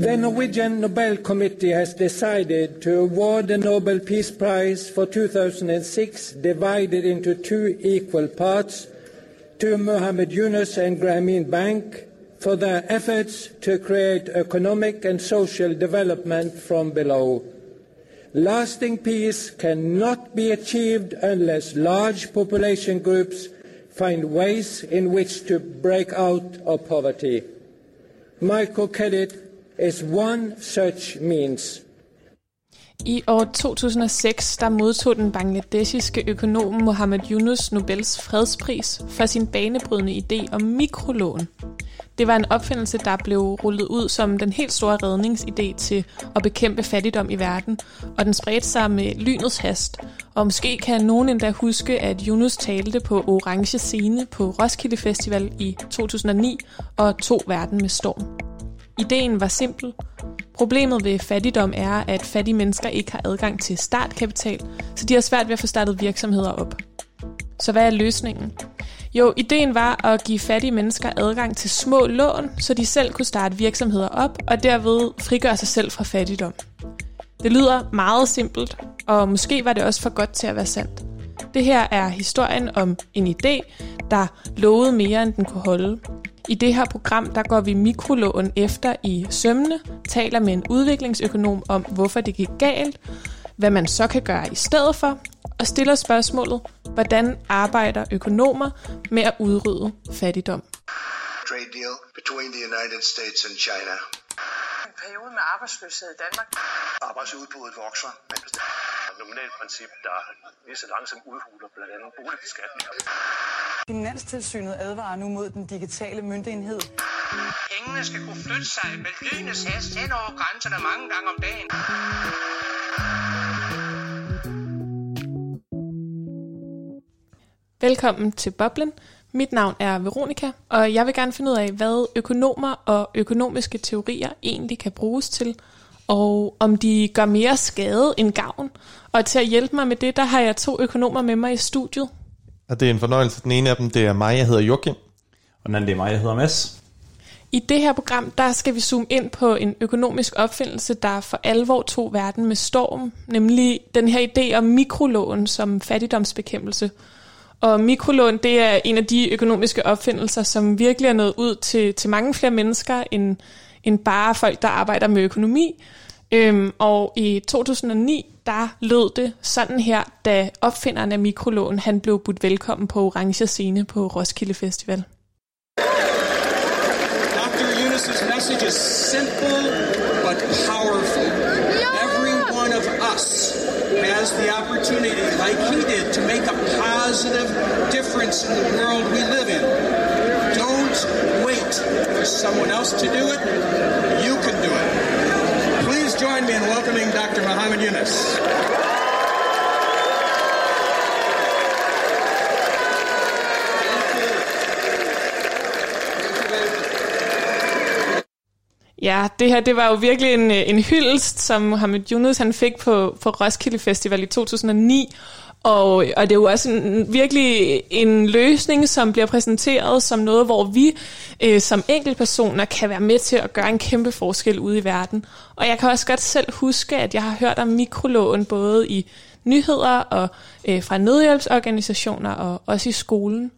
The Norwegian Nobel Committee has decided to award the Nobel Peace Prize for 2006 divided into two equal parts to Mohammed Yunus and Grameen Bank for their efforts to create economic and social development from below. Lasting peace cannot be achieved unless large population groups find ways in which to break out of poverty. Microcredit is one such means. I år 2006 der modtog den bangladeshiske økonom Mohammed Yunus Nobels fredspris for sin banebrydende idé om mikrolån. Det var en opfindelse, der blev rullet ud som den helt store redningsidé til at bekæmpe fattigdom i verden, og den spredte sig med lynets hast. Og måske kan nogen endda huske, at Yunus talte på Orange Scene på Roskilde Festival i 2009 og tog verden med storm. Ideen var simpel. Problemet ved fattigdom er, at fattige mennesker ikke har adgang til startkapital, så de har svært ved at få startet virksomheder op. Så hvad er løsningen? Jo, ideen var at give fattige mennesker adgang til små lån, så de selv kunne starte virksomheder op og derved frigøre sig selv fra fattigdom. Det lyder meget simpelt, og måske var det også for godt til at være sandt. Det her er historien om en idé, der lovede mere, end den kunne holde. I det her program, der går vi mikrolån efter i sømne, taler med en udviklingsøkonom om, hvorfor det gik galt, hvad man så kan gøre i stedet for, og stiller spørgsmålet, hvordan arbejder økonomer med at udrydde fattigdom? Trade deal between the United States and China. En periode med arbejdsløshed i Danmark. Arbejdsudbuddet vokser. Nominalt princip, der lige så langsomt udhuler blandt andet boligbeskatninger. Finanstilsynet advarer nu mod den digitale myndighed. Pengene skal kunne flytte sig med lynets hast hen over grænserne mange gange om dagen. Velkommen til Boblen. Mit navn er Veronika, og jeg vil gerne finde ud af, hvad økonomer og økonomiske teorier egentlig kan bruges til, og om de gør mere skade end gavn. Og til at hjælpe mig med det, der har jeg to økonomer med mig i studiet. Og det er en fornøjelse. Den ene af dem, det er mig, jeg hedder Joachim. Og den anden, det er mig, jeg hedder Mads. I det her program, der skal vi zoome ind på en økonomisk opfindelse, der for alvor tog verden med storm, nemlig den her idé om mikrolån som fattigdomsbekæmpelse. Og mikrolån, det er en af de økonomiske opfindelser, som virkelig er nået ud til, til mange flere mennesker end, end bare folk, der arbejder med økonomi. Øhm, og i 2009, der lød det sådan her, da opfinderen af mikrolån, han blev budt velkommen på Orange Scene på Roskilde Festival. Dr. Eunice's message is simple but powerful. Every one of us has the opportunity, like he did, to make a positive difference in the world we live in. For someone else to do it. You can do it. Please join me in welcoming Dr. Muhammad Yunus. Ja, det her det var jo virkelig en, øh, en hyldest, som Mohammed Yunus han fik på, på Roskilde Festival i 2009. Og, og det er jo også en, virkelig en løsning, som bliver præsenteret som noget, hvor vi øh, som enkeltpersoner kan være med til at gøre en kæmpe forskel ude i verden. Og jeg kan også godt selv huske, at jeg har hørt om mikrolån både i nyheder og øh, fra nødhjælpsorganisationer og også i skolen.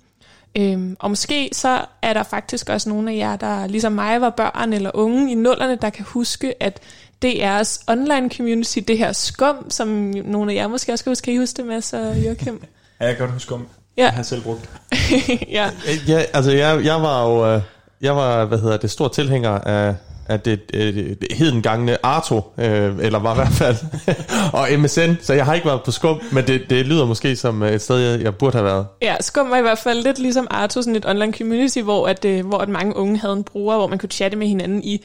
Øhm, og måske så er der faktisk også nogle af jer, der ligesom mig var børn eller unge i nullerne, der kan huske, at DR's online community, det her skum, som nogle af jer måske også kan huske, kan I huske det med, så Joachim? Ja, jeg kan godt huske om. Ja. Jeg har selv brugt. ja. Ja, altså jeg, jeg var jo, øh, jeg var, hvad hedder det, stor tilhænger af, af det, øh, det hedengangne Arto, øh, eller var i hvert fald, og MSN, så jeg har ikke været på skum, men det, det lyder måske som et sted, jeg, jeg burde have været. Ja, Skum var i hvert fald lidt ligesom Arto, sådan et online community, hvor, at, øh, hvor at mange unge havde en bruger, hvor man kunne chatte med hinanden i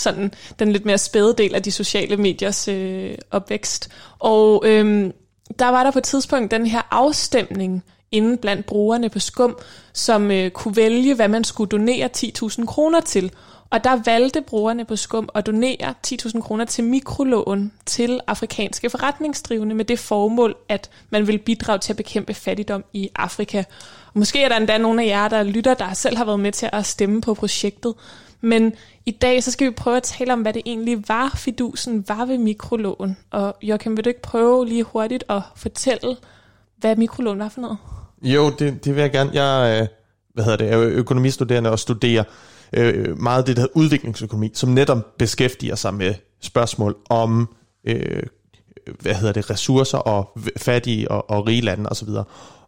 sådan den lidt mere spæde del af de sociale mediers øh, opvækst. Og øhm, der var der på et tidspunkt den her afstemning inde blandt brugerne på Skum, som øh, kunne vælge, hvad man skulle donere 10.000 kroner til. Og der valgte brugerne på Skum at donere 10.000 kroner til mikrolån til afrikanske forretningsdrivende med det formål, at man vil bidrage til at bekæmpe fattigdom i Afrika. Og måske er der endda nogle af jer, der lytter, der selv har været med til at stemme på projektet. Men i dag så skal vi prøve at tale om, hvad det egentlig var, fidusen var ved mikrolån. Og Joachim, vil du ikke prøve lige hurtigt at fortælle, hvad mikrolån var for noget? Jo, det, det vil jeg gerne. Jeg øh, hvad hedder det, er økonomistuderende og studerer øh, meget det, der hedder udviklingsøkonomi, som netop beskæftiger sig med spørgsmål om øh, hvad hedder det, ressourcer og fattige og, og rige lande osv.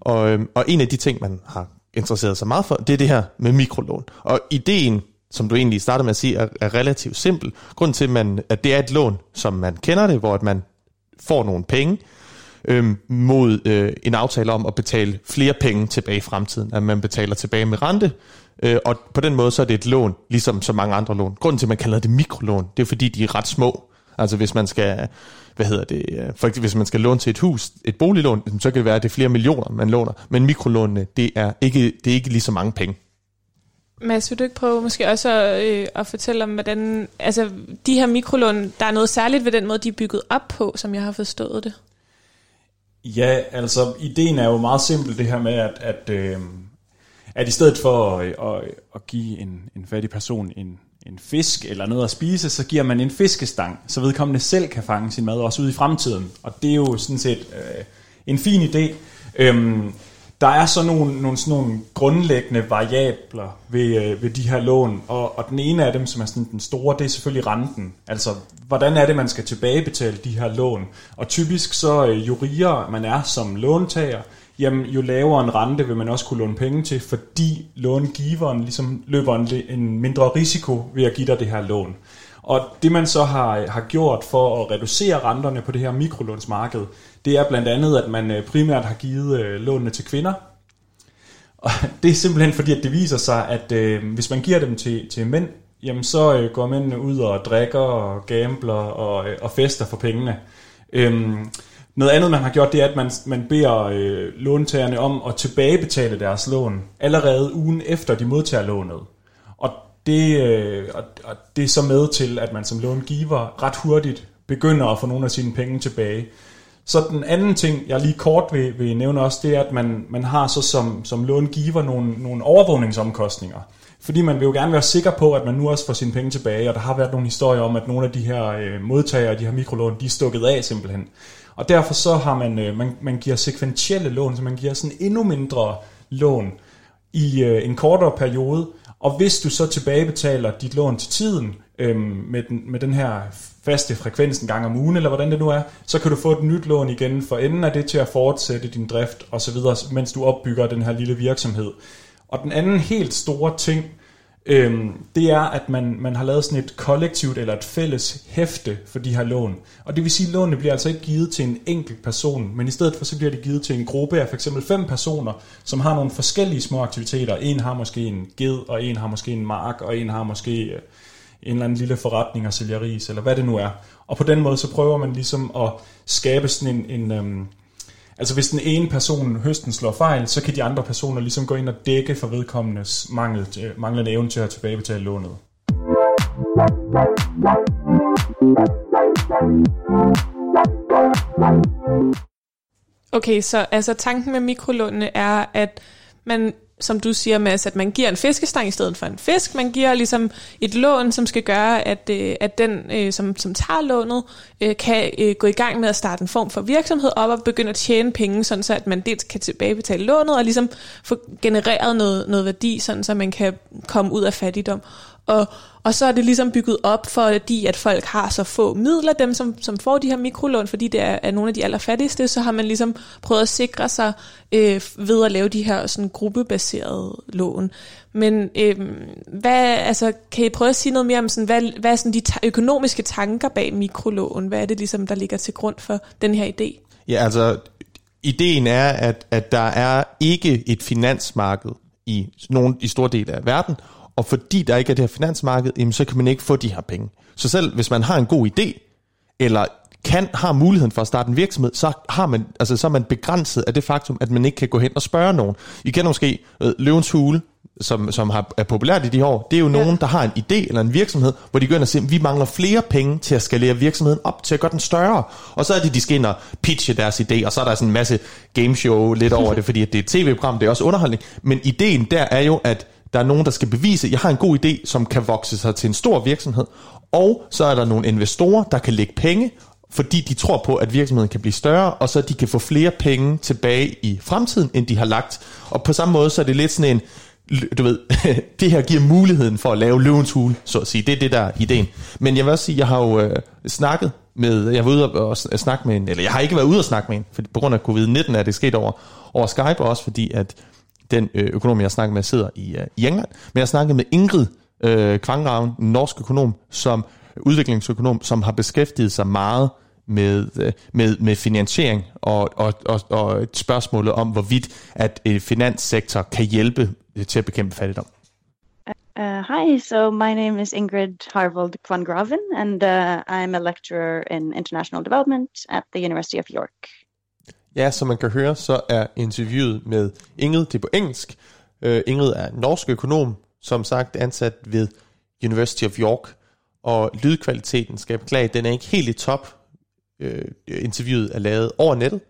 Og, øh, og en af de ting, man har interesseret sig meget for, det er det her med mikrolån. Og ideen, som du egentlig startede med at sige, er, er relativt simpel. Grunden til, at, man, at det er et lån, som man kender det, hvor at man får nogle penge, øh, mod øh, en aftale om at betale flere penge tilbage i fremtiden, at man betaler tilbage med rente, øh, og på den måde så er det et lån, ligesom så mange andre lån. Grunden til, at man kalder det mikrolån, det er fordi, de er ret små. Altså hvis man skal, hvad hedder det, øh, for eksempel hvis man skal låne til et hus, et boliglån, så kan det være, at det er flere millioner, man låner. Men mikrolånene, det er ikke, det er ikke lige så mange penge. Mads, vil du ikke prøve måske også øh, at fortælle om, hvordan, altså de her mikrolån, der er noget særligt ved den måde, de er bygget op på, som jeg har forstået det? Ja, altså ideen er jo meget simpel det her med, at, at, øh, at i stedet for at, at, at give en, en fattig person en, en fisk eller noget at spise, så giver man en fiskestang, så vedkommende selv kan fange sin mad også ud i fremtiden. Og det er jo sådan set øh, en fin idé. Øhm, der er så nogle, nogle, sådan nogle grundlæggende variabler ved, øh, ved de her lån, og, og den ene af dem, som er sådan den store, det er selvfølgelig renten. Altså, hvordan er det, man skal tilbagebetale de her lån? Og typisk så, øh, jo rigere man er som låntager, jamen jo lavere en rente vil man også kunne låne penge til, fordi långiveren ligesom løber en, en mindre risiko ved at give dig det her lån. Og det man så har, har gjort for at reducere renterne på det her mikrolånsmarked, det er blandt andet, at man øh, primært har givet øh, lånene til kvinder. Og det er simpelthen fordi, at det viser sig, at øh, hvis man giver dem til, til mænd, jamen så øh, går mændene ud og drikker og gambler og, øh, og fester for pengene. Øhm, noget andet, man har gjort, det er, at man, man beder øh, låntagerne om at tilbagebetale deres lån allerede ugen efter, de modtager lånet. Og det, øh, og, og det er så med til, at man som långiver ret hurtigt begynder at få nogle af sine penge tilbage. Så den anden ting, jeg lige kort vil, vil nævne også, det er, at man, man har så som, som långiver nogle, nogle overvågningsomkostninger. Fordi man vil jo gerne være sikker på, at man nu også får sine penge tilbage, og der har været nogle historier om, at nogle af de her øh, modtagere af de her mikrolån, de er stukket af simpelthen. Og derfor så har man, øh, man, man giver sekventielle lån, så man giver sådan endnu mindre lån i øh, en kortere periode, og hvis du så tilbagebetaler dit lån til tiden øhm, med, den, med den her faste frekvens en gang om ugen, eller hvordan det nu er, så kan du få et nyt lån igen for enden af det til at fortsætte din drift osv., mens du opbygger den her lille virksomhed. Og den anden helt store ting, øhm, det er, at man, man har lavet sådan et kollektivt eller et fælles hæfte for de her lån. Og det vil sige, at lånene bliver altså ikke givet til en enkelt person, men i stedet for så bliver det givet til en gruppe af for eksempel fem personer, som har nogle forskellige små aktiviteter. En har måske en ged, og en har måske en mark, og en har måske øh, en eller anden lille forretning og sælger ris, eller hvad det nu er. Og på den måde så prøver man ligesom at skabe sådan en, en øhm, Altså hvis den ene person høsten slår fejl, så kan de andre personer ligesom gå ind og dække for vedkommendes mangel, øh, manglende evne til at tilbagebetale lånet. Okay, så altså tanken med mikrolånene er, at man som du siger, med, at man giver en fiskestang i stedet for en fisk. Man giver ligesom et lån, som skal gøre, at, øh, at den, øh, som, som tager lånet, øh, kan øh, gå i gang med at starte en form for virksomhed op og begynde at tjene penge, sådan så at man dels kan tilbagebetale lånet og ligesom få genereret noget, noget værdi, sådan så man kan komme ud af fattigdom. Og, og så er det ligesom bygget op, fordi at folk har så få midler, dem som, som får de her mikrolån, fordi det er, er nogle af de allerfattigste, så har man ligesom prøvet at sikre sig øh, ved at lave de her sådan gruppebaserede lån. Men øh, hvad, altså, kan I prøve at sige noget mere om, sådan, hvad, hvad er sådan de ta- økonomiske tanker bag mikrolån? Hvad er det ligesom, der ligger til grund for den her idé? Ja, altså, ideen er, at, at der er ikke et finansmarked i, nogen, i stor del af verden, og fordi der ikke er det her finansmarked, jamen, så kan man ikke få de her penge. Så selv hvis man har en god idé, eller kan har muligheden for at starte en virksomhed, så har man altså så er man begrænset af det faktum, at man ikke kan gå hen og spørge nogen. I kender måske øh, Løvens Hule, som, som har, er populært i de år, det er jo ja. nogen, der har en idé eller en virksomhed, hvor de går ind og siger, vi mangler flere penge til at skalere virksomheden op, til at gøre den større. Og så er det, de skal ind og pitche deres idé, og så er der sådan en masse gameshow lidt over det, fordi det er et tv-program, det er også underholdning. Men ideen der er jo, at der er nogen, der skal bevise, at jeg har en god idé, som kan vokse sig til en stor virksomhed. Og så er der nogle investorer, der kan lægge penge, fordi de tror på, at virksomheden kan blive større, og så de kan få flere penge tilbage i fremtiden, end de har lagt. Og på samme måde, så er det lidt sådan en, du ved, det her giver muligheden for at lave løvens hule, så at sige. Det er det, der er ideen. Men jeg vil også sige, jeg har jo øh, snakket med, jeg var ude og, og snakke med en, eller jeg har ikke været ude og snakke med en, for på grund af covid-19 er det sket over, over Skype, og også fordi, at den øh, økonom, jeg snakker med, sidder i, øh, i England. Men jeg snakkede med Ingrid øh, Kvangraven, en norsk økonom, som udviklingsøkonom, som har beskæftiget sig meget med, øh, med, med finansiering og, og, og, og et spørgsmål om, hvorvidt at en finanssektor kan hjælpe til at bekæmpe fattigdom. Uh, uh, hi, so my name is Ingrid Harvold Kvangraven, and uh, I'm a lecturer in international development at the University of York. Ja, som man kan høre, så er interviewet med Ingrid, det er på engelsk. Uh, Ingrid er norsk økonom, som sagt ansat ved University of York, og lydkvaliteten, skal jeg beklage, den er ikke helt i top. Uh, interviewet er lavet over nettet,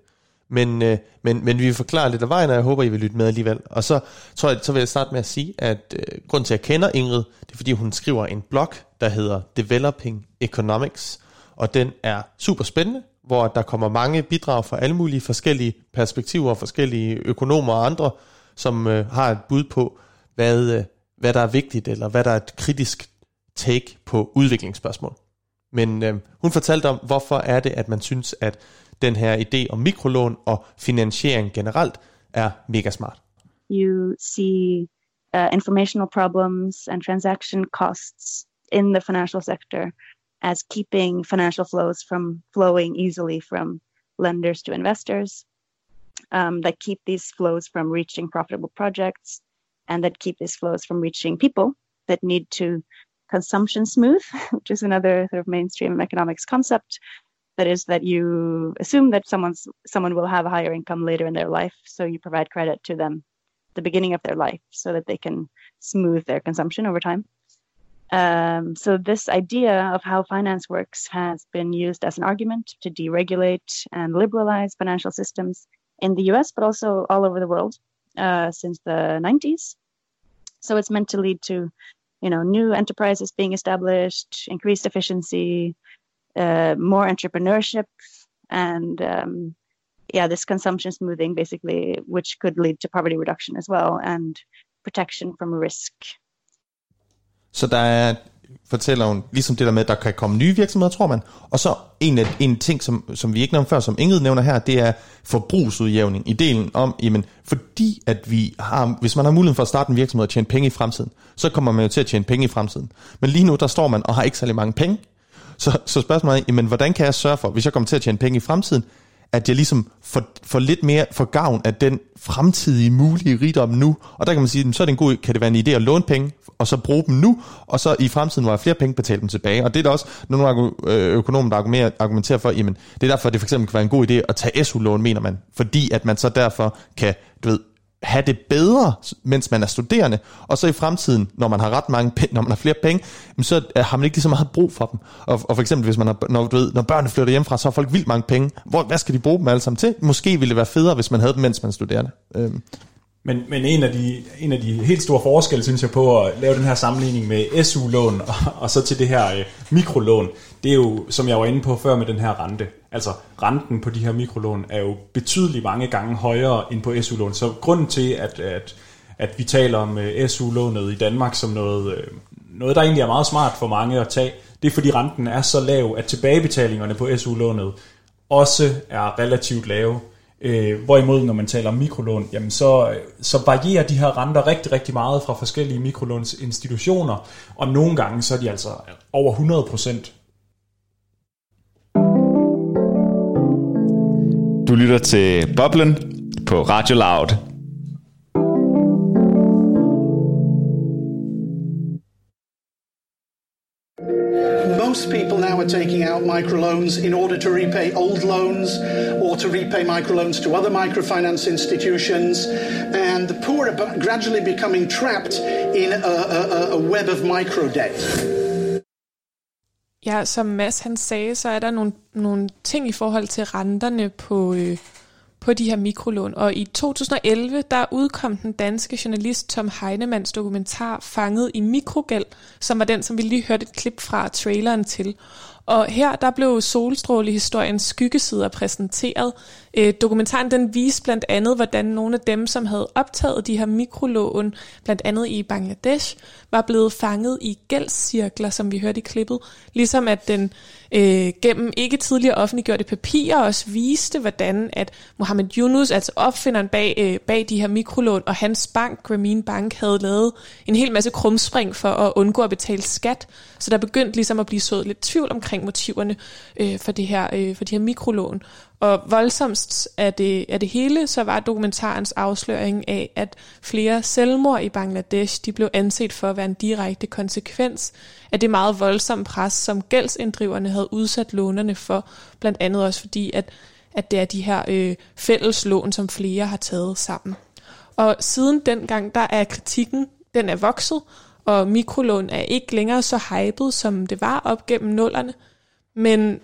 men, uh, men, men vi vil forklare lidt af vejen, og jeg håber, I vil lytte med alligevel. Og så tror jeg, så vil jeg starte med at sige, at uh, grund til, at jeg kender Ingrid, det er, fordi hun skriver en blog, der hedder Developing Economics, og den er super spændende, hvor der kommer mange bidrag fra alle mulige forskellige perspektiver, forskellige økonomer og andre, som øh, har et bud på, hvad, øh, hvad der er vigtigt, eller hvad der er et kritisk take på udviklingsspørgsmål. Men øh, hun fortalte om, hvorfor er det, at man synes, at den her idé om mikrolån og finansiering generelt er mega smart. You see uh, informational problems and transaction costs in the financial sector as keeping financial flows from flowing easily from lenders to investors, um, that keep these flows from reaching profitable projects, and that keep these flows from reaching people that need to consumption smooth, which is another sort of mainstream economics concept. That is that you assume that someone's someone will have a higher income later in their life, so you provide credit to them the beginning of their life so that they can smooth their consumption over time. Um, so this idea of how finance works has been used as an argument to deregulate and liberalize financial systems in the US, but also all over the world uh, since the 90s. So it's meant to lead to, you know, new enterprises being established, increased efficiency, uh, more entrepreneurship, and um, yeah, this consumption smoothing basically, which could lead to poverty reduction as well and protection from risk Så der er, fortæller hun, ligesom det der med, at der kan komme nye virksomheder, tror man. Og så en, af, en ting, som, som vi ikke nævnte før, som Ingrid nævner her, det er forbrugsudjævning. Ideen om, jamen, fordi at vi har, hvis man har muligheden for at starte en virksomhed og tjene penge i fremtiden, så kommer man jo til at tjene penge i fremtiden. Men lige nu, der står man og har ikke særlig mange penge. Så, så spørgsmålet er, jamen, hvordan kan jeg sørge for, hvis jeg kommer til at tjene penge i fremtiden, at jeg ligesom får, får lidt mere for gavn af den fremtidige mulige rigdom nu. Og der kan man sige, så er det en god, kan det være en idé at låne penge, og så bruge dem nu, og så i fremtiden, hvor jeg flere penge, betale dem tilbage. Og det er der også nogle øh, økonomer, der argumenterer for, jamen, det er derfor, at det for eksempel kan være en god idé at tage SU-lån, mener man, fordi at man så derfor kan, du ved, have det bedre, mens man er studerende, og så i fremtiden, når man har ret mange penge, når man har flere penge, så har man ikke lige så meget brug for dem. Og, og for eksempel, hvis man har, når, du ved, når børnene flytter hjemmefra, så har folk vildt mange penge. Hvor, hvad skal de bruge dem alle sammen til? Måske ville det være federe, hvis man havde dem, mens man er studerende. Øhm. Men, men en, af de, en af de helt store forskelle, synes jeg, på at lave den her sammenligning med SU-lån og, og så til det her øh, mikrolån, det er jo, som jeg var inde på før med den her rente. Altså renten på de her mikrolån er jo betydeligt mange gange højere end på SU-lån. Så grunden til, at, at, at vi taler om øh, SU-lånet i Danmark som noget, øh, noget, der egentlig er meget smart for mange at tage, det er fordi renten er så lav, at tilbagebetalingerne på SU-lånet også er relativt lave. Øh, hvorimod, når man taler om mikrolån, jamen så, øh, så varierer de her renter rigtig, rigtig meget fra forskellige mikrolånsinstitutioner, og nogle gange så er de altså over 100 procent. Du lytter til Boblen på Radio Loud. Most people now are taking out microloans in order to repay old loans or to repay microloans to other microfinance institutions. And the poor are gradually becoming trapped in a, a, a web of microdebt. Ja, som Mads han sagde, så er der nogle, nogle ting i forhold til renterne på, øh, på de her mikrolån. Og i 2011, der udkom den danske journalist Tom Heinemanns dokumentar Fanget i mikrogæld, som var den, som vi lige hørte et klip fra traileren til. Og her der blev solstrålehistoriens skyggesider præsenteret. Øh, dokumentaren den viste blandt andet, hvordan nogle af dem, som havde optaget de her mikrolån, blandt andet i Bangladesh, var blevet fanget i gældscirkler, som vi hørte i klippet. Ligesom at den øh, gennem ikke tidligere offentliggjorte papirer også viste, hvordan at Mohammed Yunus, altså opfinderen bag, øh, bag de her mikrolån, og hans bank, Grameen Bank, havde lavet en hel masse krumspring for at undgå at betale skat. Så der begyndte ligesom at blive sået lidt tvivl omkring motiverne øh, for, det her, øh, for de her mikrolån. Og voldsomst af det, af det hele, så var dokumentarens afsløring af, at flere selvmord i Bangladesh, de blev anset for at være en direkte konsekvens af det meget voldsomme pres, som gældsinddriverne havde udsat lånerne for, blandt andet også fordi, at, at det er de her øh, fælles lån, som flere har taget sammen. Og siden dengang, der er kritikken, den er vokset, og mikrolån er ikke længere så hypet, som det var op gennem nullerne. Men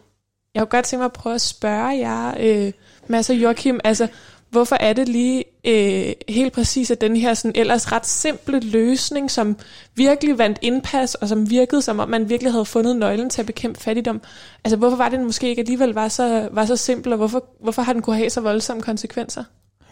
jeg kunne godt tænke mig at prøve at spørge jer, øh, Mads og Joachim, altså, hvorfor er det lige øh, helt præcis, at den her sådan ellers ret simple løsning, som virkelig vandt indpas, og som virkede som om man virkelig havde fundet nøglen til at bekæmpe fattigdom, altså hvorfor var det måske ikke alligevel var så, var så simpel, og hvorfor, hvorfor har den kunne have så voldsomme konsekvenser?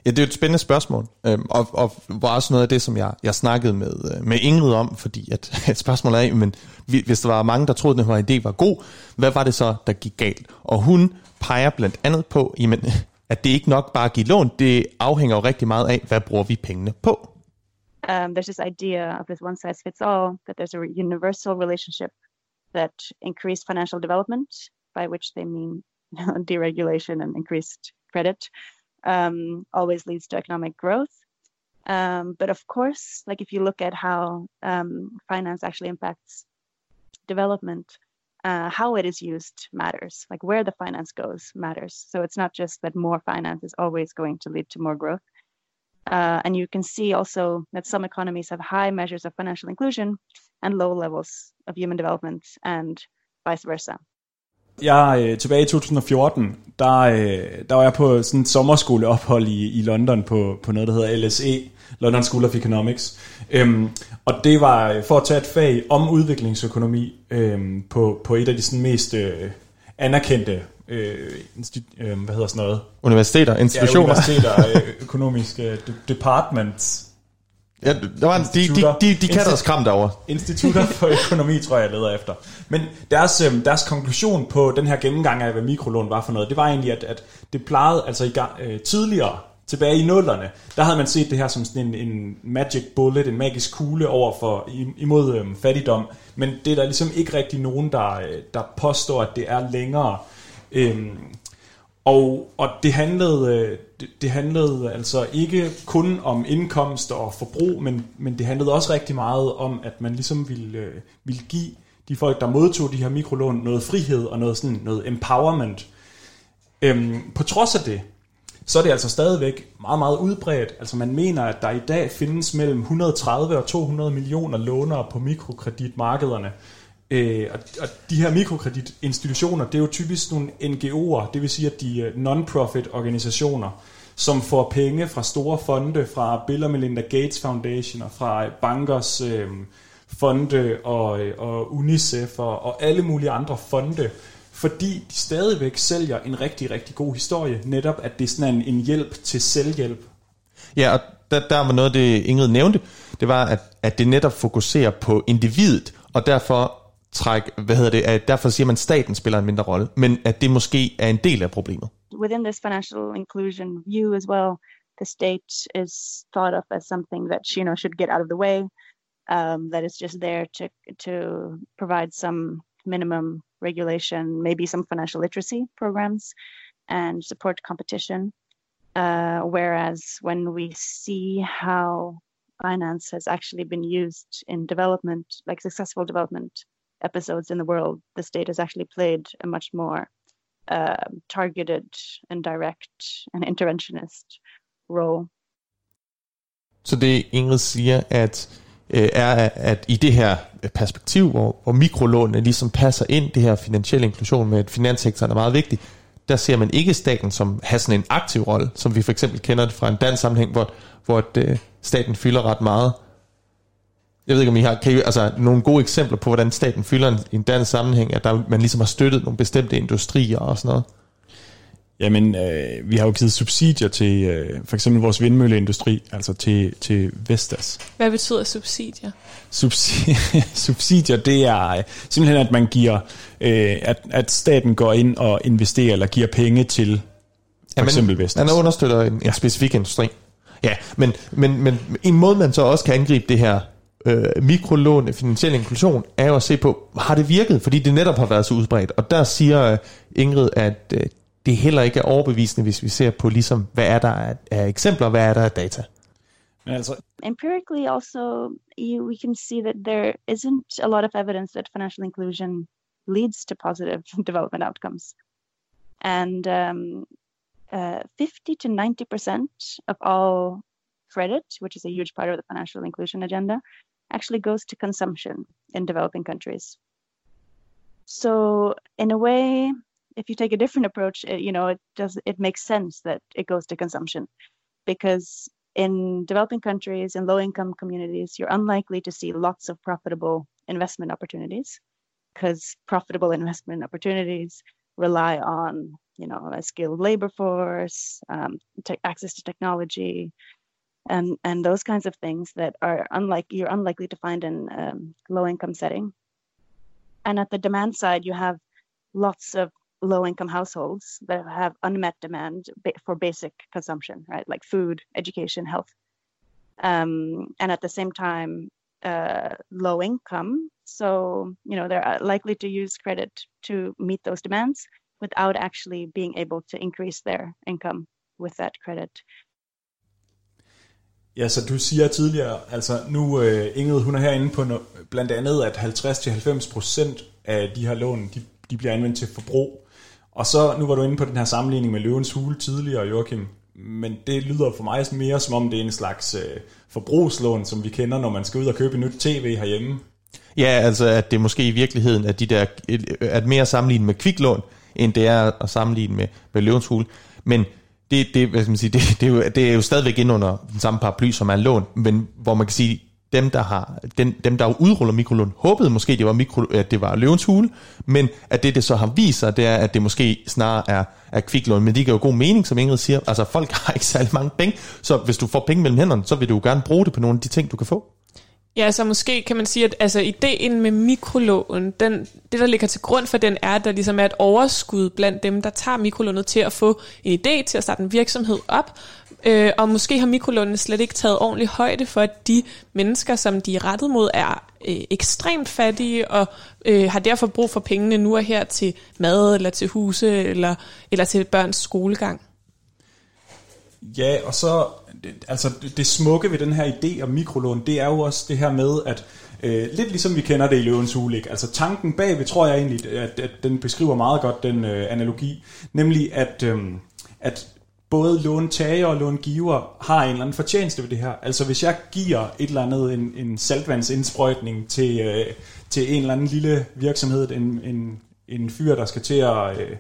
Ja, det er jo et spændende spørgsmål, øhm, og, og var også noget af det, som jeg, jeg snakkede med, øh, med Ingrid om, fordi at, at spørgsmålet er, men hvis der var mange, der troede, at den her idé var god, hvad var det så, der gik galt? Og hun peger blandt andet på, jamen, at det ikke nok bare at give lån, det afhænger jo rigtig meget af, hvad bruger vi pengene på? Um, there's this idea of this one size fits all, that there's a universal relationship that increased financial development, by which they mean deregulation and increased credit, um, always leads to economic growth. Um, but of course, like if you look at how um, finance actually impacts development, uh, how it is used matters. Like where the finance goes matters. So it's not just that more finance is always going to lead to more growth. Uh, and you can see also that some economies have high measures of financial inclusion and low levels of human development, and vice versa. Jeg øh, tilbage i 2014, der, øh, der var jeg på sådan et sommerskoleophold i, i London på, på noget, der hedder LSE, London School of Economics. Øhm, og det var øh, for at tage et fag om udviklingsøkonomi øhm, på, på et af de sådan mest øh, anerkendte øh, øh, hvad hedder sådan noget? Universiteter, institutioner. Ja, universiteter, øh, økonomiske de- departments. Ja, der var en, de, de, de, de kan der skram derovre. Institutter for økonomi, tror jeg, jeg leder efter. Men deres, øh, deres konklusion på den her gennemgang af, hvad mikrolån var for noget, det var egentlig, at, at det plejede, altså i gang, øh, tidligere, tilbage i nullerne, der havde man set det her som sådan en, en magic bullet, en magisk kugle over for, imod øh, fattigdom. Men det er der ligesom ikke rigtig nogen, der, øh, der påstår, at det er længere. Øh, og, og det handlede, øh, det, det handlede altså ikke kun om indkomst og forbrug, men, men det handlede også rigtig meget om, at man ligesom ville, øh, ville give de folk, der modtog de her mikrolån, noget frihed og noget, sådan, noget empowerment. Øhm, på trods af det, så er det altså stadigvæk meget, meget udbredt. Altså man mener, at der i dag findes mellem 130 og 200 millioner lånere på mikrokreditmarkederne. Øh, og, og de her mikrokreditinstitutioner, det er jo typisk nogle NGO'er, det vil sige, at de er non-profit organisationer, som får penge fra store fonde, fra Bill og Melinda Gates Foundation og fra øh, bankers øh, fonde og, øh, og UNICEF og, og alle mulige andre fonde, fordi de stadigvæk sælger en rigtig, rigtig god historie, netop at det er sådan en, en hjælp til selvhjælp. Ja, og der, der var noget, det Ingrid nævnte, det var, at, at det netop fokuserer på individet, og derfor træk, hvad hedder det, at derfor siger man, at staten spiller en mindre rolle, men at det måske er en del af problemet. Within this financial inclusion view as well, the state is thought of as something that you know should get out of the way, um, that is just there to to provide some minimum regulation, maybe some financial literacy programs, and support competition. Uh, whereas when we see how finance has actually been used in development, like successful development episodes in the world, the state has actually played a much more uh, targeted and direct and interventionist role. Så det Ingrid siger, at øh, er, at i det her øh, perspektiv, hvor, hvor mikrolånene ligesom passer ind, det her finansielle inklusion med, at finanssektoren er meget vigtig, der ser man ikke staten som har sådan en aktiv rolle, som vi for eksempel kender det fra en dansk sammenhæng, hvor, hvor øh, staten fylder ret meget. Jeg ved ikke, om I har kan I, altså, nogle gode eksempler på, hvordan staten fylder en, en dansk sammenhæng, at der, man ligesom har støttet nogle bestemte industrier og sådan noget. Jamen, øh, vi har jo givet subsidier til øh, for eksempel vores vindmølleindustri, altså til, til Vestas. Hvad betyder subsidier? Subsidier, subsidier det er øh, simpelthen, at man giver, øh, at, at staten går ind og investerer eller giver penge til for ja, eksempel Vestas. Man understøtter en, en specifik industri. Ja, men, men, men en måde, man så også kan angribe det her øh, mikrolån, finansiel inklusion, er jo at se på, har det virket? Fordi det netop har været så udbredt. Og der siger øh, Ingrid, at øh, det heller ikke er overbevisende, hvis vi ser på ligesom, hvad er der af, af eksempler, hvad er der af data. Also, empirically also you, we can see that there isn't a lot of evidence that financial inclusion leads to positive development outcomes and um, uh, 50 to 90 percent of all credit which is a huge part of the financial inclusion agenda actually goes to consumption in developing countries. So in a way if you take a different approach, it, you know, it does it makes sense that it goes to consumption because in developing countries in low income communities, you're unlikely to see lots of profitable investment opportunities because profitable investment opportunities rely on you know a skilled labor force, um, te- access to technology, and and those kinds of things that are unlike you're unlikely to find in um, low income setting. And at the demand side, you have lots of low income households that have unmet demand for basic consumption, right? Like food, education, health. Um, and at the same time, uh, low income. So, you know, they're uh, likely to use credit to meet those demands without actually being able to increase their income with that credit. Ja, så du siger tidligere, altså nu uh, Ingrid, hun er herinde på no, blandt andet, at 50-90% af de her lån, de, de bliver anvendt til forbrug. Og så, nu var du inde på den her sammenligning med Løvens Hule tidligere, Joachim, men det lyder for mig mere som om det er en slags øh, forbrugslån, som vi kender, når man skal ud og købe nyt tv herhjemme. Ja, altså at det måske i virkeligheden at de der, at mere sammenlignet med kviklån, end det er at sammenligne med, med Løvens Hule. Men det, det, hvad skal man sige, det, det, er jo, det er jo stadigvæk ind under den samme paraply, som er lån, men hvor man kan sige, dem, der har, dem, dem, der udruller mikrolån, håbede måske, det var, mikro, at det var løvens hule, men at det, det så har vist sig, det er, at det måske snarere er, er kviklån. Men det giver jo god mening, som Ingrid siger. Altså, folk har ikke særlig mange penge, så hvis du får penge mellem hænderne, så vil du jo gerne bruge det på nogle af de ting, du kan få. Ja, så måske kan man sige, at altså, ideen med mikrolån, den, det der ligger til grund for den, er, at der ligesom er et overskud blandt dem, der tager mikrolånet til at få en idé til at starte en virksomhed op, øh, og måske har mikrolånene slet ikke taget ordentligt højde for, at de mennesker, som de er rettet mod, er øh, ekstremt fattige, og øh, har derfor brug for pengene nu og her til mad, eller til huse, eller, eller til børns skolegang. Ja, og så altså det smukke ved den her idé om mikrolån, det er jo også det her med, at øh, lidt ligesom vi kender det i Løvens Hule, ikke? altså tanken bagved tror jeg egentlig, at, at den beskriver meget godt den øh, analogi, nemlig at, øh, at både låntager og långiver har en eller anden fortjeneste ved det her. Altså hvis jeg giver et eller andet, en, en saltvandsindsprøjtning til, øh, til en eller anden lille virksomhed, en, en, en fyr, der skal til at... Øh,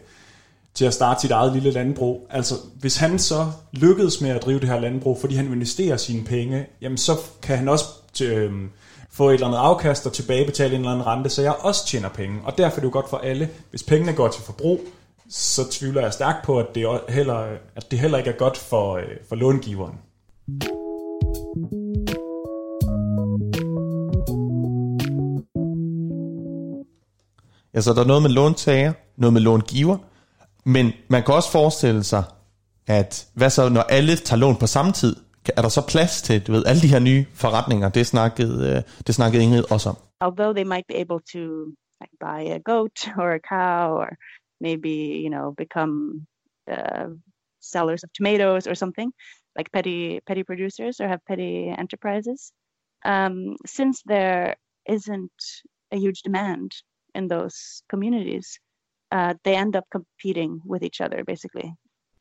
til at starte sit eget lille landbrug. Altså, hvis han så lykkedes med at drive det her landbrug, fordi han investerer sine penge, jamen så kan han også øh, få et eller andet afkast og tilbagebetale en eller anden rente, så jeg også tjener penge. Og derfor er det jo godt for alle. Hvis pengene går til forbrug, så tvivler jeg stærkt på, at det heller, at det heller ikke er godt for, øh, for långiveren. Altså, der er noget med låntager, noget med långiver, men man kan også forestille sig, at hvad så, når alle tager lån på samme tid, er der så plads til, du ved, alle de her nye forretninger? Det snakkede, øh, det snakkede Ingrid også om. Although they might be able to like, buy a goat or a cow or maybe, you know, become uh, sellers of tomatoes or something, like petty petty producers or have petty enterprises. Um, since there isn't a huge demand in those communities, uh, they end up competing with each other, basically.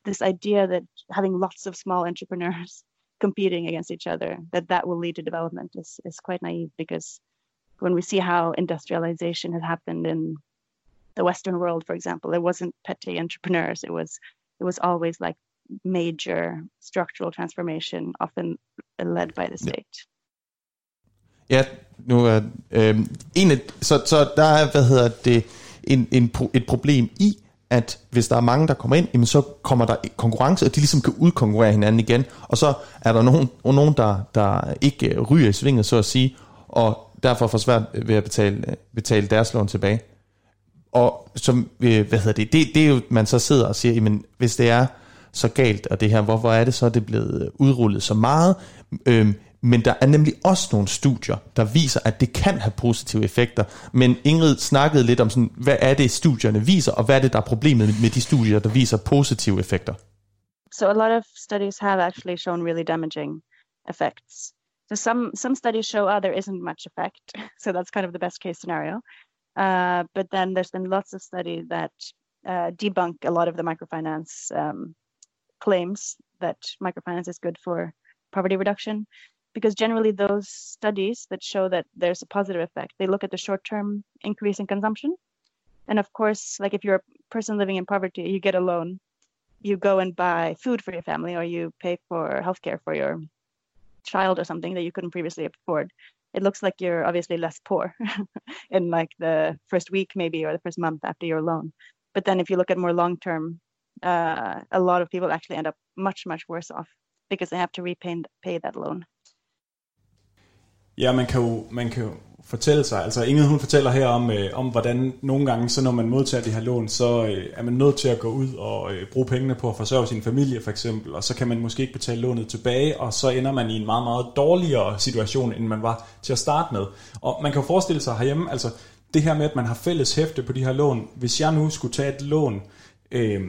This idea that having lots of small entrepreneurs competing against each other, that that will lead to development is, is quite naive because when we see how industrialization has happened in the Western world, for example, it wasn't petty entrepreneurs. It was it was always like major structural transformation, often led by the state. Ja, nu er øh, en af, så, så der er, hvad hedder det, en, en, et problem i, at hvis der er mange, der kommer ind, jamen så kommer der konkurrence, og de ligesom kan udkonkurrere hinanden igen, og så er der nogen, nogen der, der ikke øh, ryger i svinget, så at sige, og derfor får svært ved at betale, øh, betale deres lån tilbage. Og som, øh, hvad hedder det, det, det er jo, man så sidder og siger, jamen hvis det er så galt, og det her, hvorfor er det så, det er blevet udrullet så meget? Øhm, men der er nemlig også nogle studier, der viser, at det kan have positive effekter. Men Ingrid snakkede lidt om, sådan, hvad er det, studierne viser, og hvad er det, der er problemet med de studier, der viser positive effekter? So a lot of studies have actually shown really damaging effects. So some some studies show oh there isn't much effect, so that's kind of the best case scenario. Uh, but then there's been lots of studies that uh, debunk a lot of the microfinance um, claims that microfinance is good for poverty reduction because generally those studies that show that there's a positive effect they look at the short-term increase in consumption. And of course like if you're a person living in poverty you get a loan. You go and buy food for your family or you pay for healthcare for your child or something that you couldn't previously afford. It looks like you're obviously less poor in like the first week maybe or the first month after your loan. But then if you look at more long term uh, a lot of people actually end up much much worse off because they have to repay pay that loan Ja, man kan jo, man kan jo fortælle sig, altså Inge hun fortæller her om, øh, om hvordan nogle gange, så når man modtager de her lån, så øh, er man nødt til at gå ud og øh, bruge pengene på at forsørge sin familie for eksempel, og så kan man måske ikke betale lånet tilbage, og så ender man i en meget, meget dårligere situation, end man var til at starte med. Og man kan jo forestille sig herhjemme, altså det her med, at man har fælles hæfte på de her lån, hvis jeg nu skulle tage et lån, øh, øh,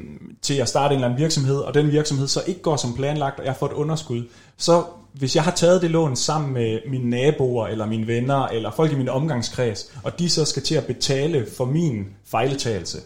til at starte en eller anden virksomhed, og den virksomhed så ikke går som planlagt, og jeg får et underskud, så hvis jeg har taget det lån sammen med mine naboer, eller mine venner, eller folk i min omgangskreds, og de så skal til at betale for min fejletagelse,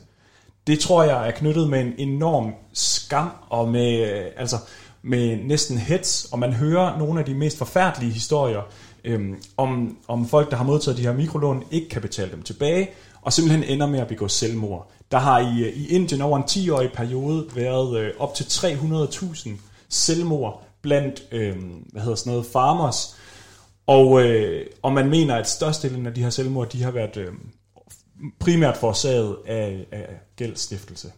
det tror jeg er knyttet med en enorm skam, og med, øh, altså, med næsten hets, og man hører nogle af de mest forfærdelige historier, øhm, om, om folk, der har modtaget de her mikrolån, ikke kan betale dem tilbage, og simpelthen ender med at begå selvmord. Der har i, øh, i Indien over en 10-årig periode været øh, op til 300.000 selvmord blandt øh, hvad hedder sådan noget, farmers. Og, øh, og man mener, at størstedelen af de her selvmord, de har været øh, primært forårsaget af, af gældsstiftelse.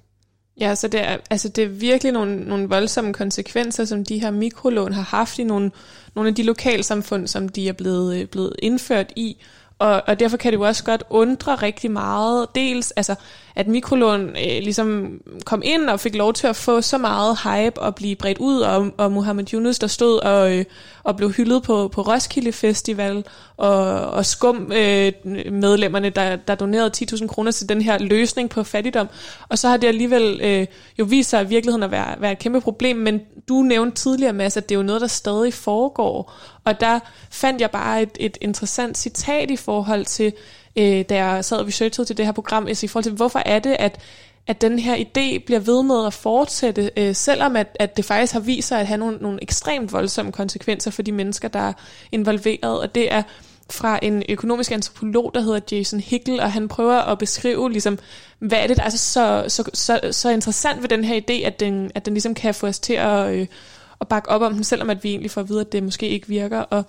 Ja, så det er, altså det er virkelig nogle, nogle voldsomme konsekvenser, som de her mikrolån har haft i nogle, nogle af de lokalsamfund, som de er blevet, øh, blevet indført i. Og, og derfor kan det jo også godt undre rigtig meget, dels altså, at mikrolån øh, ligesom kom ind og fik lov til at få så meget hype og blive bredt ud, og, og Mohammed Yunus, der stod og, øh, og blev hyldet på, på Roskilde Festival, og, og skum øh, medlemmerne, der, der donerede 10.000 kroner til den her løsning på fattigdom. Og så har det alligevel øh, jo vist sig i virkeligheden at være, være et kæmpe problem, men du nævnte tidligere, Mads, at det er jo noget, der stadig foregår. Og der fandt jeg bare et, et interessant citat i forhold til, øh, da jeg sad og researchede til det her program, altså i forhold til, hvorfor er det, at at den her idé bliver ved med at fortsætte, øh, selvom at, at det faktisk har vist sig at have nogle, nogle ekstremt voldsomme konsekvenser for de mennesker, der er involveret. Og det er fra en økonomisk antropolog, der hedder Jason Hickel, og han prøver at beskrive, ligesom, hvad er det, der er så, så, så, så interessant ved den her idé, at den, at den ligesom kan få os til at, øh, at bakke op om den, selvom at vi egentlig får at vide, at det måske ikke virker. Og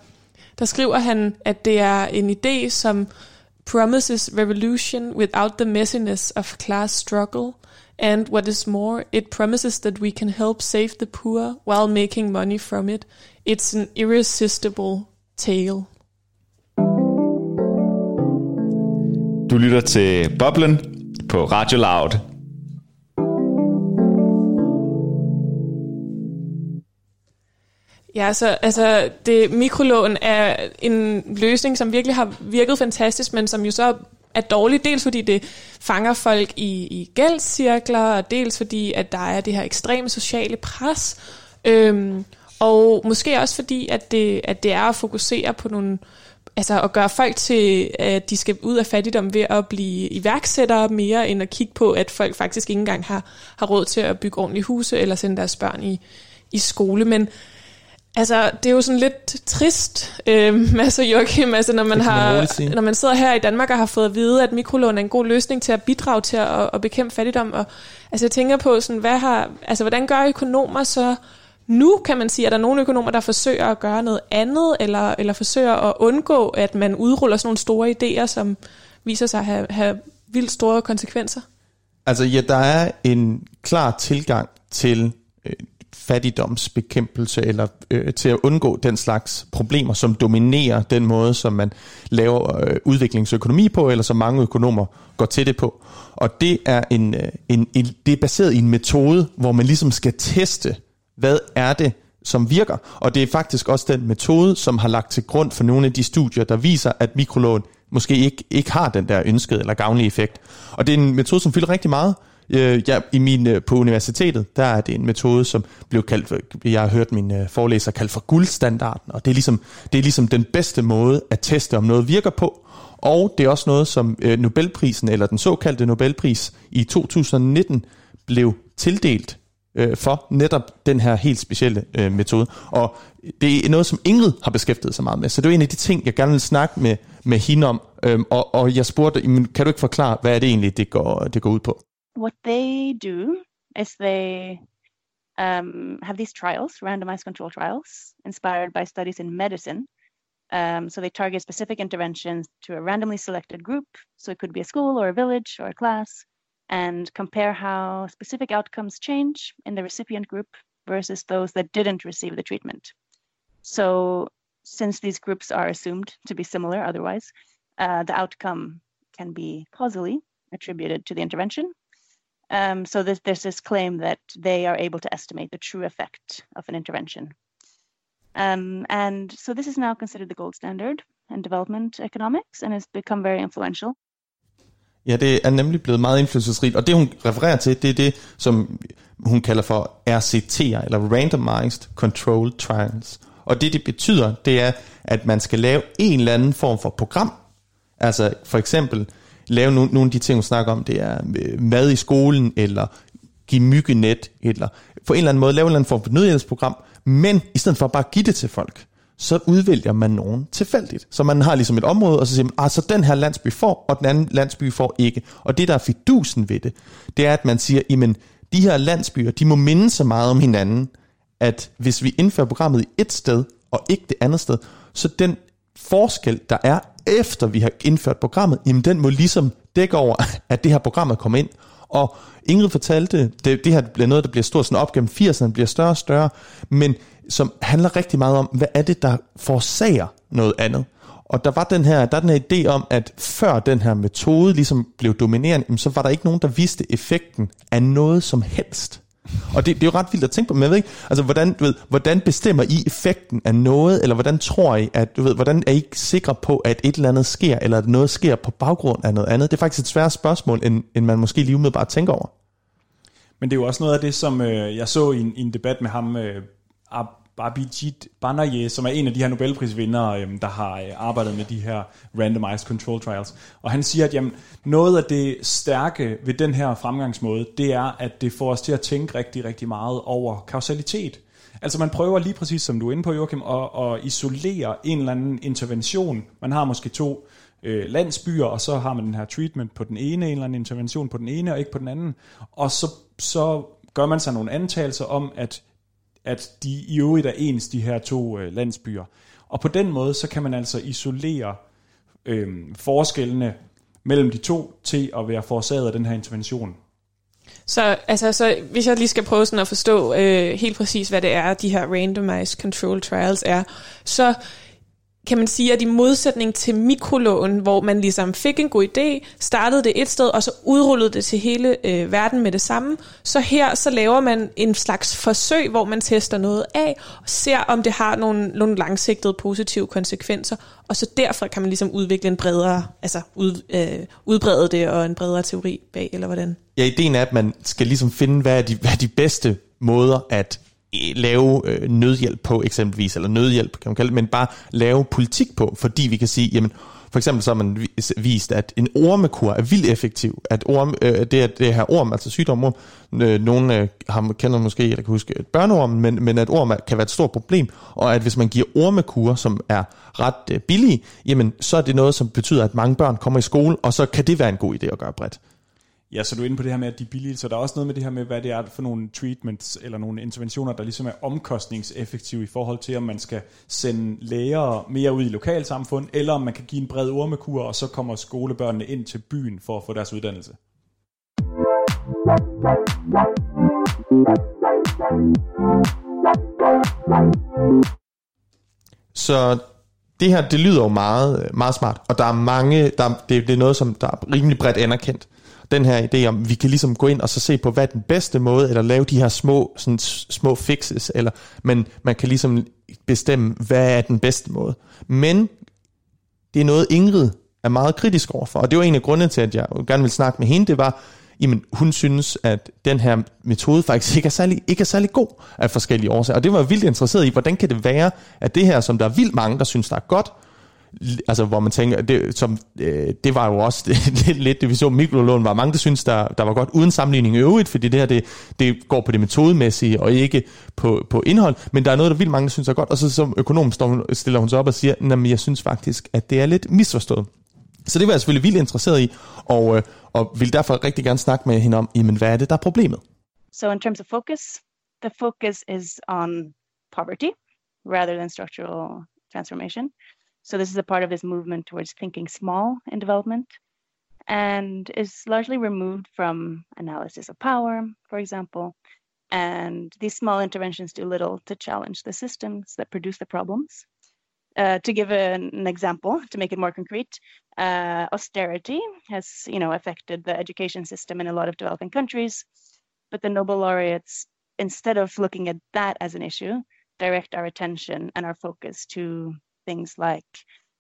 der skriver han, at det er en idé, som promises revolution without the messiness of class struggle, and what is more, it promises that we can help save the poor while making money from it. It's an irresistible tale. Du lytter til Boblen på Radio Loud. Ja, så altså, det, mikrolån er en løsning, som virkelig har virket fantastisk, men som jo så er dårlig, dels fordi det fanger folk i, i gældscirkler, og dels fordi, at der er det her ekstreme sociale pres, øhm, og måske også fordi, at det, at det er at fokusere på nogle altså at gøre folk til, at de skal ud af fattigdom ved at blive iværksættere mere, end at kigge på, at folk faktisk ikke engang har, har råd til at bygge ordentlige huse eller sende deres børn i, i skole. Men Altså, det er jo sådan lidt trist, øh, og Joachim, altså, når man, har, når man sidder her i Danmark og har fået at vide, at mikrolån er en god løsning til at bidrage til at, at bekæmpe fattigdom. Og, altså, jeg tænker på, sådan, hvad har, altså, hvordan gør økonomer så nu, kan man sige, er der nogle økonomer, der forsøger at gøre noget andet, eller, eller forsøger at undgå, at man udruller sådan nogle store idéer, som viser sig at have, have vildt store konsekvenser? Altså ja, der er en klar tilgang til øh, fattigdomsbekæmpelse eller øh, til at undgå den slags problemer, som dominerer den måde, som man laver øh, udviklingsøkonomi på, eller som mange økonomer går til det på. Og det er, en, øh, en, en, det er baseret i en metode, hvor man ligesom skal teste, hvad er det, som virker. Og det er faktisk også den metode, som har lagt til grund for nogle af de studier, der viser, at mikrolån måske ikke, ikke har den der ønskede eller gavnlige effekt. Og det er en metode, som fylder rigtig meget. Øh, Jeg, i min, øh, på universitetet, der er det en metode, som blev kaldt, for- jeg har hørt min øh, forelæser kaldt for guldstandarden, og det er, ligesom, det er ligesom den bedste måde at teste, om noget virker på. Og det er også noget, som øh, Nobelprisen, eller den såkaldte Nobelpris i 2019, blev tildelt øh, for netop den her helt specielle øh, metode. Og det er noget, som Ingrid har beskæftiget sig meget med, så det er en af de ting, jeg gerne vil snakke med, med hende om. Øhm, og, og jeg spurgte, kan du ikke forklare, hvad er det egentlig, det går, det går ud på? What they do is they um, have these trials, randomized control trials, inspired by studies in medicine. Um, so they target specific interventions to a randomly selected group. So it could be a school or a village or a class, and compare how specific outcomes change in the recipient group versus those that didn't receive the treatment. So since these groups are assumed to be similar otherwise, uh, the outcome can be causally attributed to the intervention. Um, so there's, there's this claim that they are able to estimate the true effect of an intervention. Um, and so this is now considered the gold standard in development economics and has become very influential. Ja, det er nemlig blevet meget indflydelsesrigt, og det hun refererer til, det er det, som hun kalder for RCT'er, eller Randomized Controlled Trials. Og det, det betyder, det er, at man skal lave en eller anden form for program. Altså for eksempel lave nogle, nogle af de ting, hun snakker om, det er øh, mad i skolen, eller give myggenet, eller på en eller anden måde lave en eller anden form for nødhjælpsprogram, men i stedet for bare at give det til folk, så udvælger man nogen tilfældigt. Så man har ligesom et område, og så siger man, ah, så den her landsby får, og den anden landsby får ikke. Og det, der er fidusen ved det, det er, at man siger, jamen, de her landsbyer, de må minde så meget om hinanden, at hvis vi indfører programmet i et sted, og ikke det andet sted, så den forskel, der er efter vi har indført programmet, jamen den må ligesom dække over, at det her program er kommet ind. Og Ingrid fortalte, det, det her bliver noget, der bliver stort sådan op gennem 80'erne, bliver større og større, men som handler rigtig meget om, hvad er det, der forårsager noget andet. Og der var den her, der er den her idé om, at før den her metode ligesom blev dominerende, jamen, så var der ikke nogen, der vidste effekten af noget som helst. Og det, det er jo ret vildt at tænke på, men jeg ved ikke, altså hvordan, du ved, hvordan bestemmer I effekten af noget, eller hvordan tror I, at du ved, hvordan er I sikre på, at et eller andet sker, eller at noget sker på baggrund af noget andet? Det er faktisk et svært spørgsmål, end, end man måske lige umiddelbart tænker over. Men det er jo også noget af det, som øh, jeg så i en, i en debat med ham, øh, Ab- Babijit Banaye, som er en af de her Nobelprisvindere, øhm, der har øh, arbejdet med de her randomized control trials. Og han siger, at jamen, noget af det stærke ved den her fremgangsmåde, det er, at det får os til at tænke rigtig, rigtig meget over kausalitet. Altså man prøver lige præcis, som du er inde på, Joachim, at, at isolere en eller anden intervention. Man har måske to øh, landsbyer, og så har man den her treatment på den ene, en eller anden intervention på den ene, og ikke på den anden. Og så, så gør man sig nogle antagelser om, at, at de i øvrigt er ens, de her to øh, landsbyer. Og på den måde, så kan man altså isolere øh, forskellene mellem de to til at være forårsaget af den her intervention. Så, altså, så hvis jeg lige skal prøve sådan at forstå øh, helt præcis, hvad det er, de her randomized control trials er, så kan man sige, at i modsætning til mikrolån, hvor man ligesom fik en god idé, startede det et sted, og så udrullede det til hele øh, verden med det samme, så her så laver man en slags forsøg, hvor man tester noget af, og ser om det har nogle, nogle langsigtede positive konsekvenser, og så derfor kan man ligesom udvikle en bredere, altså ud, øh, udbrede det og en bredere teori bag, eller hvordan? Ja, ideen er, at man skal ligesom finde, hvad er de, hvad er de bedste måder at lave øh, nødhjælp på eksempelvis, eller nødhjælp kan man kalde det, men bare lave politik på, fordi vi kan sige, jamen for eksempel så har man vist, at en ormekur er vildt effektiv. At orm, øh, det, er, det her orm, altså sygdomorm, øh, nogen øh, har, kender måske, eller kan huske børneormen, men, men at orm kan være et stort problem, og at hvis man giver ormekur, som er ret øh, billige, jamen så er det noget, som betyder, at mange børn kommer i skole, og så kan det være en god idé at gøre bredt. Ja, så du er inde på det her med, at de er billige, så der er også noget med det her med, hvad det er for nogle treatments eller nogle interventioner, der ligesom er omkostningseffektive i forhold til, om man skal sende læger mere ud i lokalsamfund, eller om man kan give en bred ormekur, og så kommer skolebørnene ind til byen for at få deres uddannelse. Så det her, det lyder jo meget, meget smart, og der er mange, der, det, det er noget, som der er rimelig bredt anerkendt den her idé om, vi kan ligesom gå ind og så se på, hvad er den bedste måde, eller lave de her små, sådan, små fixes, eller, men man kan ligesom bestemme, hvad er den bedste måde. Men det er noget, Ingrid er meget kritisk overfor, og det var en af grundene til, at jeg gerne vil snakke med hende, det var, jamen hun synes, at den her metode faktisk ikke er særlig, ikke er særlig god af forskellige årsager. Og det var jeg vildt interesseret i, hvordan kan det være, at det her, som der er vildt mange, der synes, der er godt, altså hvor man tænker, det, som, øh, det var jo også lidt, lidt det vi så mikrolån, var mange, der synes, der, der var godt uden sammenligning i øvrigt, fordi det her, det, det går på det metodemæssige og ikke på, på indhold, men der er noget, der vildt mange, der synes er godt, og så som økonom står, stiller hun sig op og siger, at jeg synes faktisk, at det er lidt misforstået. Så det var jeg selvfølgelig vildt interesseret i, og, øh, og vil derfor rigtig gerne snakke med hende om, jamen hvad er det, der er problemet? So in terms of focus, the focus is on poverty rather than structural transformation. So this is a part of this movement towards thinking small in development and is largely removed from analysis of power, for example. And these small interventions do little to challenge the systems that produce the problems. Uh, to give an, an, example, to make it more concrete, uh, austerity has, you know, affected the education system in a lot of developing countries. But the Nobel laureates, instead of looking at that as an issue, direct our attention and our focus to things like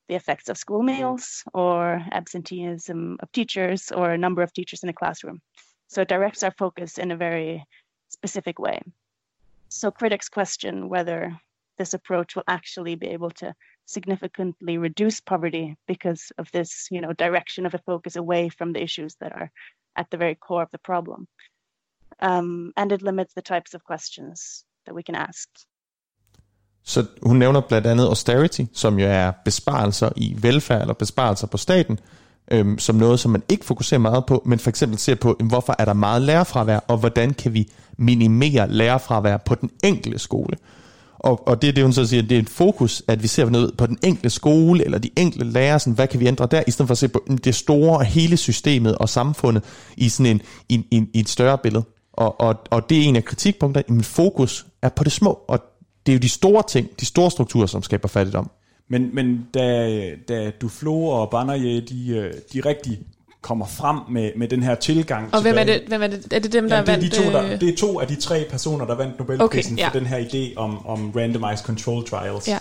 the effects of school meals or absenteeism of teachers or a number of teachers in a classroom. So it directs our focus in a very specific way. So critics question whether this approach will actually be able to significantly reduce poverty because of this, you know, direction of a focus away from the issues that are at the very core of the problem. Um, and it limits the types of questions that we can ask. Så hun nævner blandt andet austerity, som jo er besparelser i velfærd eller besparelser på staten, øhm, som noget, som man ikke fokuserer meget på, men for eksempel ser på, hvorfor er der meget lærerfravær, og hvordan kan vi minimere lærerfravær på den enkelte skole. Og, og det er det, hun så siger, det er et fokus, at vi ser noget på den enkelte skole, eller de enkelte lærere, sådan, hvad kan vi ændre der, i stedet for at se på mm, det store og hele systemet og samfundet i sådan en, i, i, i et større billede. Og, og, og det er en af kritikpunkterne, men fokus er på det små, og det er jo de store ting, de store strukturer, som skaber fattigdom. Men, men da, da Duflo og Banerje, de, øh, de rigtig kommer frem med, med den her tilgang. Og hvem er det? Hvem er det? Er det dem, der ja, det vandt? De to, der, det er to af de tre personer, der vandt Nobelprisen okay, ja. for den her idé om, om randomized control trials. Ja.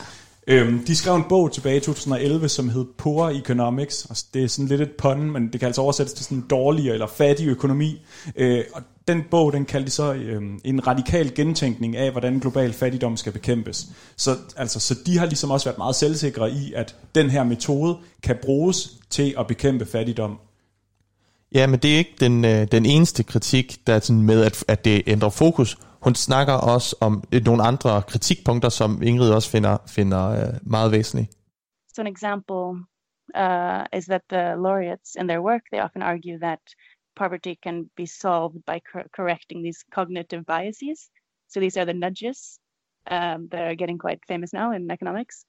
Øhm, de skrev en bog tilbage i 2011, som hed Poor Economics. Og det er sådan lidt et pun, men det kan altså oversættes til sådan dårlig eller fattig økonomi. Øh, og den bog, den kaldte de så øh, en radikal gentænkning af, hvordan global fattigdom skal bekæmpes. Så, altså, så de har ligesom også været meget selvsikre i, at den her metode kan bruges til at bekæmpe fattigdom. Ja, men det er ikke den, øh, den eneste kritik, der er sådan med, at, at det ændrer fokus. Hun snakker også om nogle andre kritikpunkter, som Ingrid også finder, finder uh, meget væsentlige. So an example uh, is that the laureates in their work, they often argue that poverty can be solved by cor correcting these cognitive biases. So these are the nudges um, that are getting quite famous now in economics.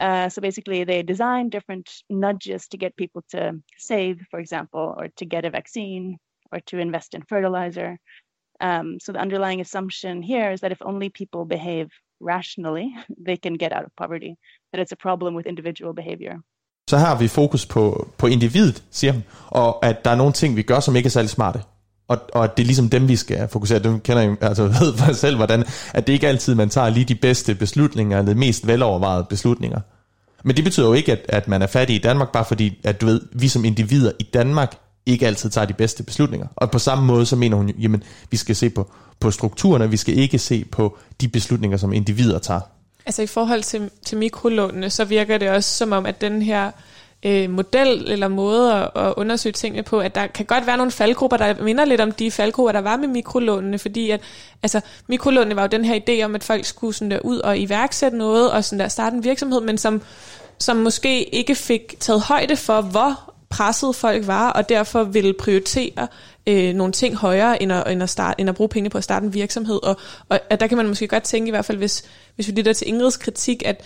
Uh, so basically, they design different nudges to get people to save, for example, or to get a vaccine, or to invest in fertilizer. Um, so the underlying assumption here is that if only people behave rationally, they can get out of poverty. That it's a problem with individual behavior. Så har vi fokus på, på individet, siger hun, og at der er nogle ting, vi gør, som ikke er særlig smarte. Og, og at det er ligesom dem, vi skal fokusere. Dem kender jeg altså ved for selv, hvordan, at det ikke altid, man tager lige de bedste beslutninger, eller de mest velovervejede beslutninger. Men det betyder jo ikke, at, at man er fattig i Danmark, bare fordi, at du ved, vi som individer i Danmark ikke altid tager de bedste beslutninger. Og på samme måde så mener hun, jamen vi skal se på, på strukturerne, vi skal ikke se på de beslutninger, som individer tager. Altså i forhold til, til mikrolånene, så virker det også som om, at den her øh, model eller måde at, at undersøge tingene på, at der kan godt være nogle faldgrupper, der minder lidt om de faldgrupper, der var med mikrolånene, fordi at, altså, mikrolånene var jo den her idé om, at folk skulle sådan der ud og iværksætte noget, og sådan der starte en virksomhed, men som, som måske ikke fik taget højde for, hvor presset folk var, og derfor ville prioritere øh, nogle ting højere, end at, end, at starte, end at bruge penge på at starte en virksomhed. Og, og at der kan man måske godt tænke, i hvert fald hvis, hvis vi lytter til Ingrids kritik, at,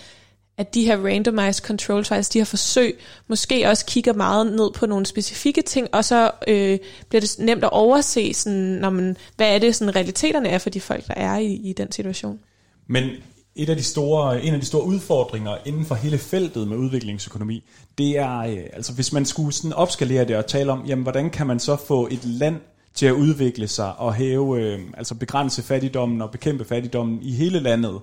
at de her randomized control trials, de her forsøg, måske også kigger meget ned på nogle specifikke ting, og så øh, bliver det nemt at overse, sådan, når man, hvad er det, sådan, realiteterne er for de folk, der er i, i den situation. Men et af de store, en af de store udfordringer inden for hele feltet med udviklingsøkonomi, det er, øh, altså hvis man skulle sådan opskalere det og tale om, jamen hvordan kan man så få et land til at udvikle sig og hæve, øh, altså begrænse fattigdommen og bekæmpe fattigdommen i hele landet.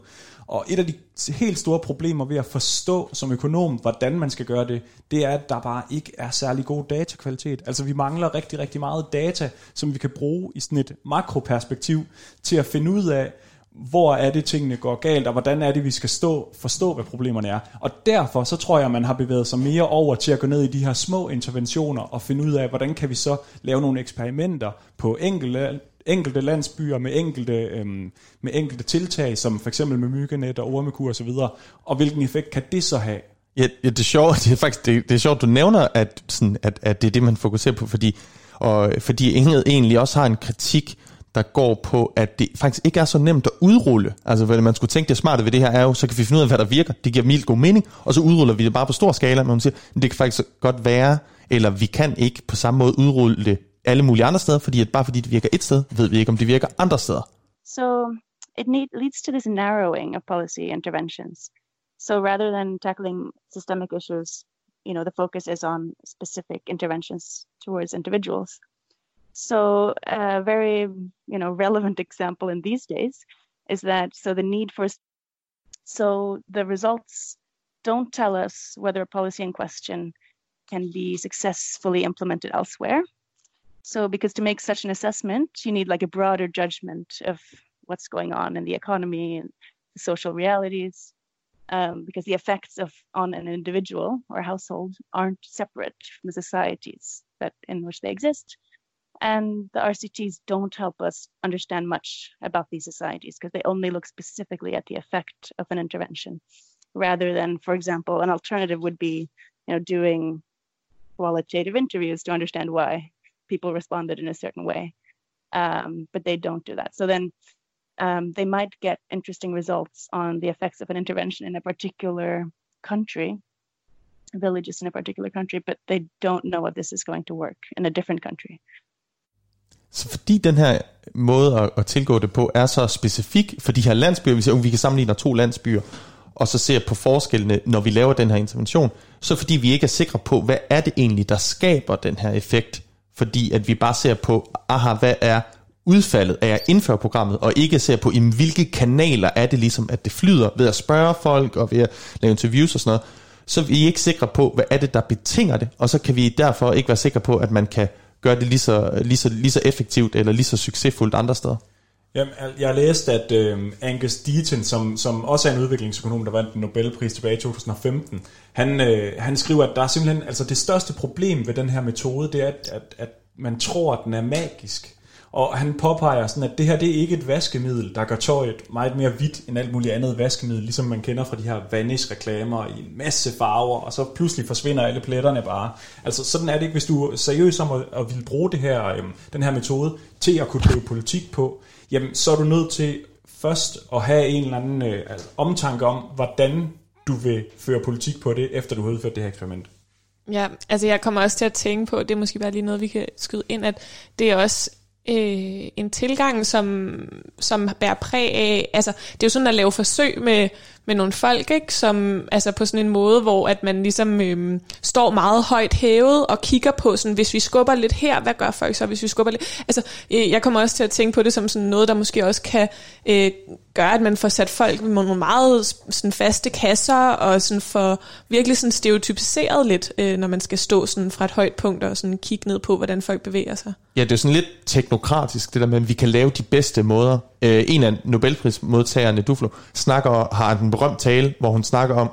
Og et af de helt store problemer ved at forstå som økonom, hvordan man skal gøre det, det er, at der bare ikke er særlig god datakvalitet. Altså vi mangler rigtig, rigtig meget data, som vi kan bruge i sådan et makroperspektiv til at finde ud af, hvor er det tingene går galt, og hvordan er det, vi skal stå, forstå, hvad problemerne er. Og derfor så tror jeg, man har bevæget sig mere over til at gå ned i de her små interventioner og finde ud af, hvordan kan vi så lave nogle eksperimenter på enkelte, enkelte landsbyer med enkelte, øhm, med enkelte tiltag, som for eksempel med myggenet og ormekur osv., og, og hvilken effekt kan det så have? Ja, ja det er sjovt, det er faktisk det, det er sjovt, du nævner, at, sådan, at, at det er det, man fokuserer på, fordi, og, fordi Inget egentlig også har en kritik der går på, at det faktisk ikke er så nemt at udrulle. Altså, hvad man skulle tænke, det smarte ved det her er jo, så kan vi finde ud af, hvad der virker. Det giver mildt god mening, og så udruller vi det bare på stor skala, men man siger, det kan faktisk godt være, eller vi kan ikke på samme måde udrulle det alle mulige andre steder, fordi at bare fordi det virker et sted, ved vi ikke, om det virker andre steder. So it need, leads to this narrowing of policy interventions. So rather than tackling systemic issues, you know, the focus is on specific interventions towards individuals. So a very you know relevant example in these days is that so the need for so the results don't tell us whether a policy in question can be successfully implemented elsewhere. So because to make such an assessment, you need like a broader judgment of what's going on in the economy and the social realities. Um, because the effects of on an individual or household aren't separate from the societies that in which they exist and the RCTs don't help us understand much about these societies because they only look specifically at the effect of an intervention rather than, for example, an alternative would be, you know, doing qualitative interviews to understand why people responded in a certain way. Um, but they don't do that. So then um, they might get interesting results on the effects of an intervention in a particular country, villages in a particular country, but they don't know if this is going to work in a different country. Så fordi den her måde at, at tilgå det på er så specifik for de her landsbyer, vi siger, oh, vi kan sammenligne to landsbyer, og så ser på forskellene, når vi laver den her intervention, så fordi vi ikke er sikre på, hvad er det egentlig, der skaber den her effekt, fordi at vi bare ser på, aha, hvad er udfaldet af at indføre programmet, og ikke ser på, i hvilke kanaler er det ligesom, at det flyder ved at spørge folk, og ved at lave interviews og sådan noget, så er ikke sikre på, hvad er det, der betinger det, og så kan vi derfor ikke være sikre på, at man kan gøre det lige så, lige så, lige så effektivt eller lige så succesfuldt andre steder? Jamen, jeg har læst, at øh, Angus Deaton, som, som også er en udviklingsøkonom, der vandt en Nobelpris tilbage i 2015, han, øh, han skriver, at der er simpelthen, altså det største problem ved den her metode, det er, at, at, at man tror, at den er magisk. Og han påpeger sådan, at det her det er ikke et vaskemiddel, der gør tøjet meget mere hvidt end alt muligt andet vaskemiddel, ligesom man kender fra de her Vanish-reklamer i en masse farver, og så pludselig forsvinder alle pletterne bare. Altså sådan er det ikke, hvis du er seriøs om at, at vil bruge det her, øhm, den her metode til at kunne drive politik på, jamen så er du nødt til først at have en eller anden øh, altså, omtanke om, hvordan du vil føre politik på det, efter du har udført det her eksperiment. Ja, altså jeg kommer også til at tænke på, det er måske bare lige noget, vi kan skyde ind, at det er også øh, en tilgang, som, som bærer præg af, altså det er jo sådan at lave forsøg med, med nogle folk, ikke? Som, altså på sådan en måde, hvor at man ligesom øhm, står meget højt hævet og kigger på, sådan, hvis vi skubber lidt her, hvad gør folk så, hvis vi skubber lidt? Altså, øh, jeg kommer også til at tænke på det som sådan noget, der måske også kan øh, gøre, at man får sat folk med nogle meget sådan faste kasser, og sådan får virkelig sådan stereotypiseret lidt, øh, når man skal stå sådan fra et højt punkt og sådan kigge ned på, hvordan folk bevæger sig. Ja, det er sådan lidt teknokratisk, det der med, at vi kan lave de bedste måder. Øh, en af Nobelprismodtagerne, Duflo, snakker, har en berømt tale, hvor hun snakker om,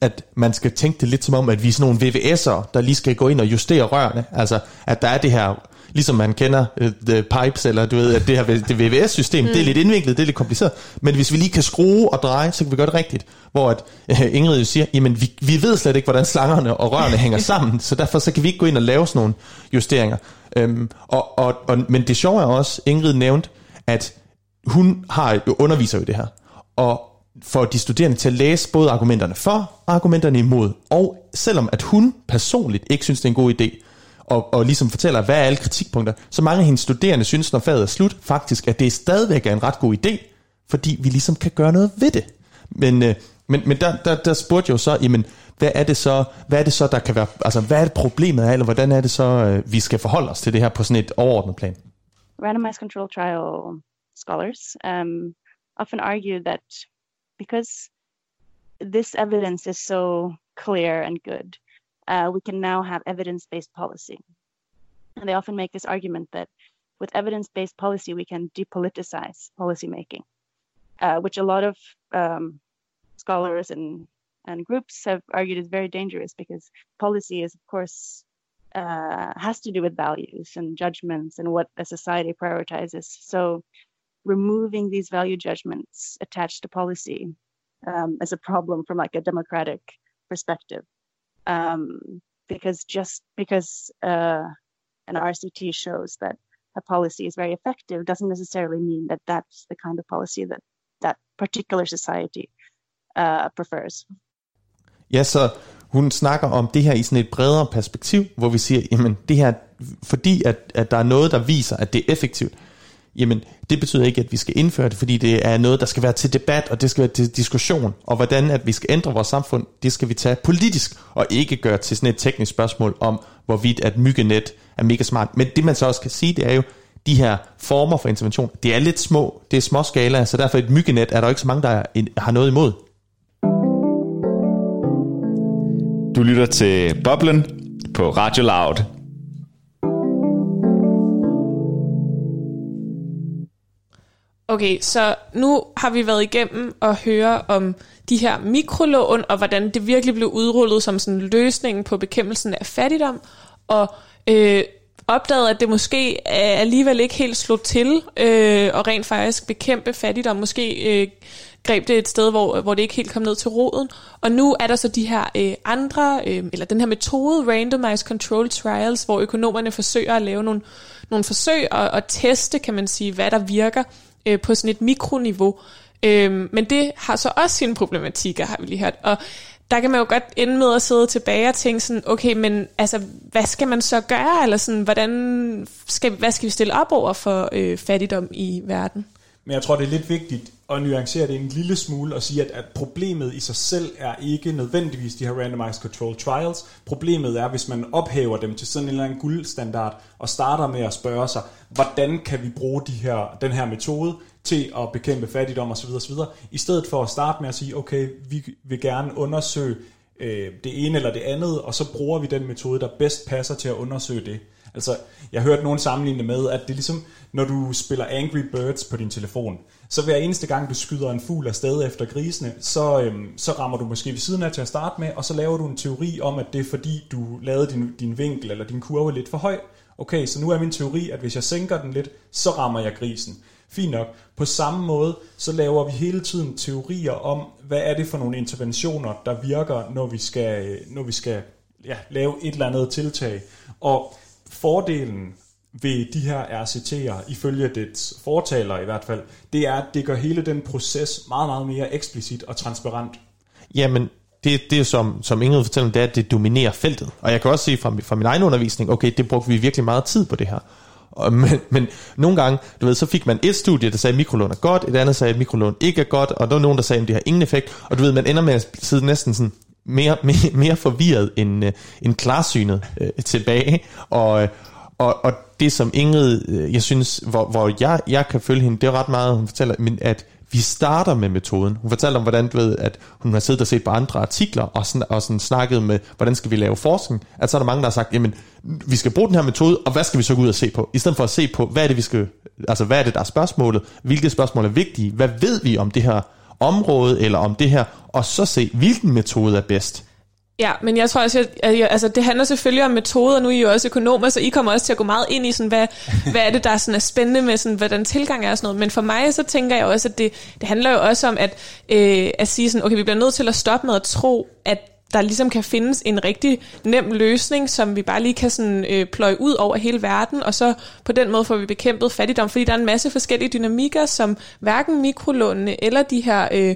at man skal tænke det lidt som om, at vi er sådan nogle VVS'er, der lige skal gå ind og justere rørene. Altså, at der er det her ligesom man kender uh, the pipes, eller du ved, at det her det VVS-system, mm. det er lidt indviklet, det er lidt kompliceret, men hvis vi lige kan skrue og dreje, så kan vi gøre det rigtigt. Hvor at, uh, Ingrid jo siger, jamen vi, vi ved slet ikke, hvordan slangerne og rørene hænger sammen, så derfor så kan vi ikke gå ind og lave sådan nogle justeringer. Um, og, og, og, men det sjove er også, Ingrid nævnte, at hun har underviser jo det her, og for de studerende til at læse både argumenterne for og argumenterne imod. Og selvom at hun personligt ikke synes, det er en god idé, og, og ligesom fortæller, hvad er alle kritikpunkter, så mange af hendes studerende synes, når faget er slut, faktisk, at det stadigvæk er en ret god idé, fordi vi ligesom kan gøre noget ved det. Men, øh, men, men der, der, der spurgte jeg jo så, jamen, hvad er det så, hvad er det så, der kan være, altså hvad er det problemet er, eller hvordan er det så, øh, vi skal forholde os til det her på sådan et overordnet plan? Randomized control trial scholars um, often argue that because this evidence is so clear and good, uh, we can now have evidence based policy. And they often make this argument that with evidence based policy, we can depoliticize policymaking, uh, which a lot of um, scholars and, and groups have argued is very dangerous because policy is, of course, uh, has to do with values and judgments and what a society prioritizes. So, removing these value judgments attached to policy um, is a problem from like a democratic perspective um, because just because uh, an RCT shows that a policy is very effective doesn't necessarily mean that that's the kind of policy that that particular society uh, prefers. Ja, så hun snakker om det her i sådan et bredere perspektiv, hvor vi siger, jamen det her, fordi at, at der er noget, der viser, at det er effektivt, jamen det betyder ikke, at vi skal indføre det, fordi det er noget, der skal være til debat, og det skal være til diskussion, og hvordan at vi skal ændre vores samfund, det skal vi tage politisk, og ikke gøre til sådan et teknisk spørgsmål om, hvorvidt at myggenet er mega smart. Men det man så også kan sige, det er jo, de her former for intervention, det er lidt små, det er små skala, så derfor et myggenet er der ikke så mange, der har noget imod. Du lytter til Boblen på Radio Loud. Okay, så nu har vi været igennem og høre om de her mikrolån, og hvordan det virkelig blev udrullet som sådan løsningen på bekæmpelsen af fattigdom, og øh, opdaget, at det måske alligevel ikke helt slog til, øh, og rent faktisk bekæmpe fattigdom. Måske øh, greb det et sted, hvor, hvor det ikke helt kom ned til roden. Og nu er der så de her øh, andre, øh, eller den her metode, Randomized Control Trials, hvor økonomerne forsøger at lave nogle, nogle forsøg og, og teste, kan man sige, hvad der virker øh, på sådan et mikroniveau. Øh, men det har så også sine problematikker, har vi lige hørt. Og der kan man jo godt ende med at sidde tilbage og tænke sådan, okay, men altså, hvad skal man så gøre? Eller sådan, hvordan skal, hvad skal vi stille op over for øh, fattigdom i verden? Men jeg tror, det er lidt vigtigt at nuancere det en lille smule og sige, at, at problemet i sig selv er ikke nødvendigvis de her randomized control trials. Problemet er, hvis man ophæver dem til sådan en eller anden guldstandard og starter med at spørge sig, hvordan kan vi bruge de her, den her metode til at bekæmpe fattigdom osv. osv. I stedet for at starte med at sige, okay, vi vil gerne undersøge øh, det ene eller det andet, og så bruger vi den metode, der bedst passer til at undersøge det. Altså, jeg har hørt nogen sammenligne med, at det er ligesom, når du spiller Angry Birds på din telefon, så hver eneste gang du skyder en fugl afsted efter grisene, så, øhm, så rammer du måske ved siden af til at starte med, og så laver du en teori om, at det er fordi, du lavede din, din vinkel eller din kurve lidt for høj. Okay, så nu er min teori, at hvis jeg sænker den lidt, så rammer jeg grisen. Fint nok. På samme måde, så laver vi hele tiden teorier om, hvad er det for nogle interventioner, der virker, når vi skal, øh, når vi skal ja, lave et eller andet tiltag. Og fordelen ved de her RCT'er, ifølge dets fortaler i hvert fald, det er, at det gør hele den proces meget, meget mere eksplicit og transparent. Jamen, det, det er som, som Ingrid fortæller, det er, at det dominerer feltet. Og jeg kan også se fra, fra min egen undervisning, okay, det brugte vi virkelig meget tid på det her. Og, men, men nogle gange, du ved, så fik man et studie, der sagde, at mikrolån er godt, et andet sagde, at mikrolån ikke er godt, og der var nogen, der sagde, at det har ingen effekt. Og du ved, man ender med at sidde næsten sådan mere, mere, mere forvirret end, øh, end klarsynet øh, tilbage. Og, øh, og, og det som Ingrid, øh, jeg synes, hvor, hvor jeg, jeg kan følge hende, det er ret meget, hun fortæller, men at vi starter med metoden. Hun fortalte om, hvordan du ved, at hun har siddet og set på andre artikler, og, sådan, og sådan snakket med, hvordan skal vi lave forskning. At så er der mange, der har sagt, jamen, vi skal bruge den her metode, og hvad skal vi så gå ud og se på? I stedet for at se på, hvad er det, vi skal, altså hvad er det, der er spørgsmålet? Hvilke spørgsmål er vigtige? Hvad ved vi om det her område, eller om det her? Og så se, hvilken metode er bedst. Ja, men jeg tror også, at, at jeg, altså, det handler selvfølgelig om metoder. Nu er I jo også økonomer, så I kommer også til at gå meget ind i, sådan, hvad, hvad er det, der sådan, er spændende med, sådan, hvordan tilgang er og sådan noget. Men for mig, så tænker jeg også, at det, det handler jo også om at, øh, at sige sådan, okay, vi bliver nødt til at stoppe med at tro, at der ligesom kan findes en rigtig nem løsning, som vi bare lige kan sådan, øh, pløje ud over hele verden, og så på den måde får vi bekæmpet fattigdom, fordi der er en masse forskellige dynamikker, som hverken mikrolånene eller de her øh,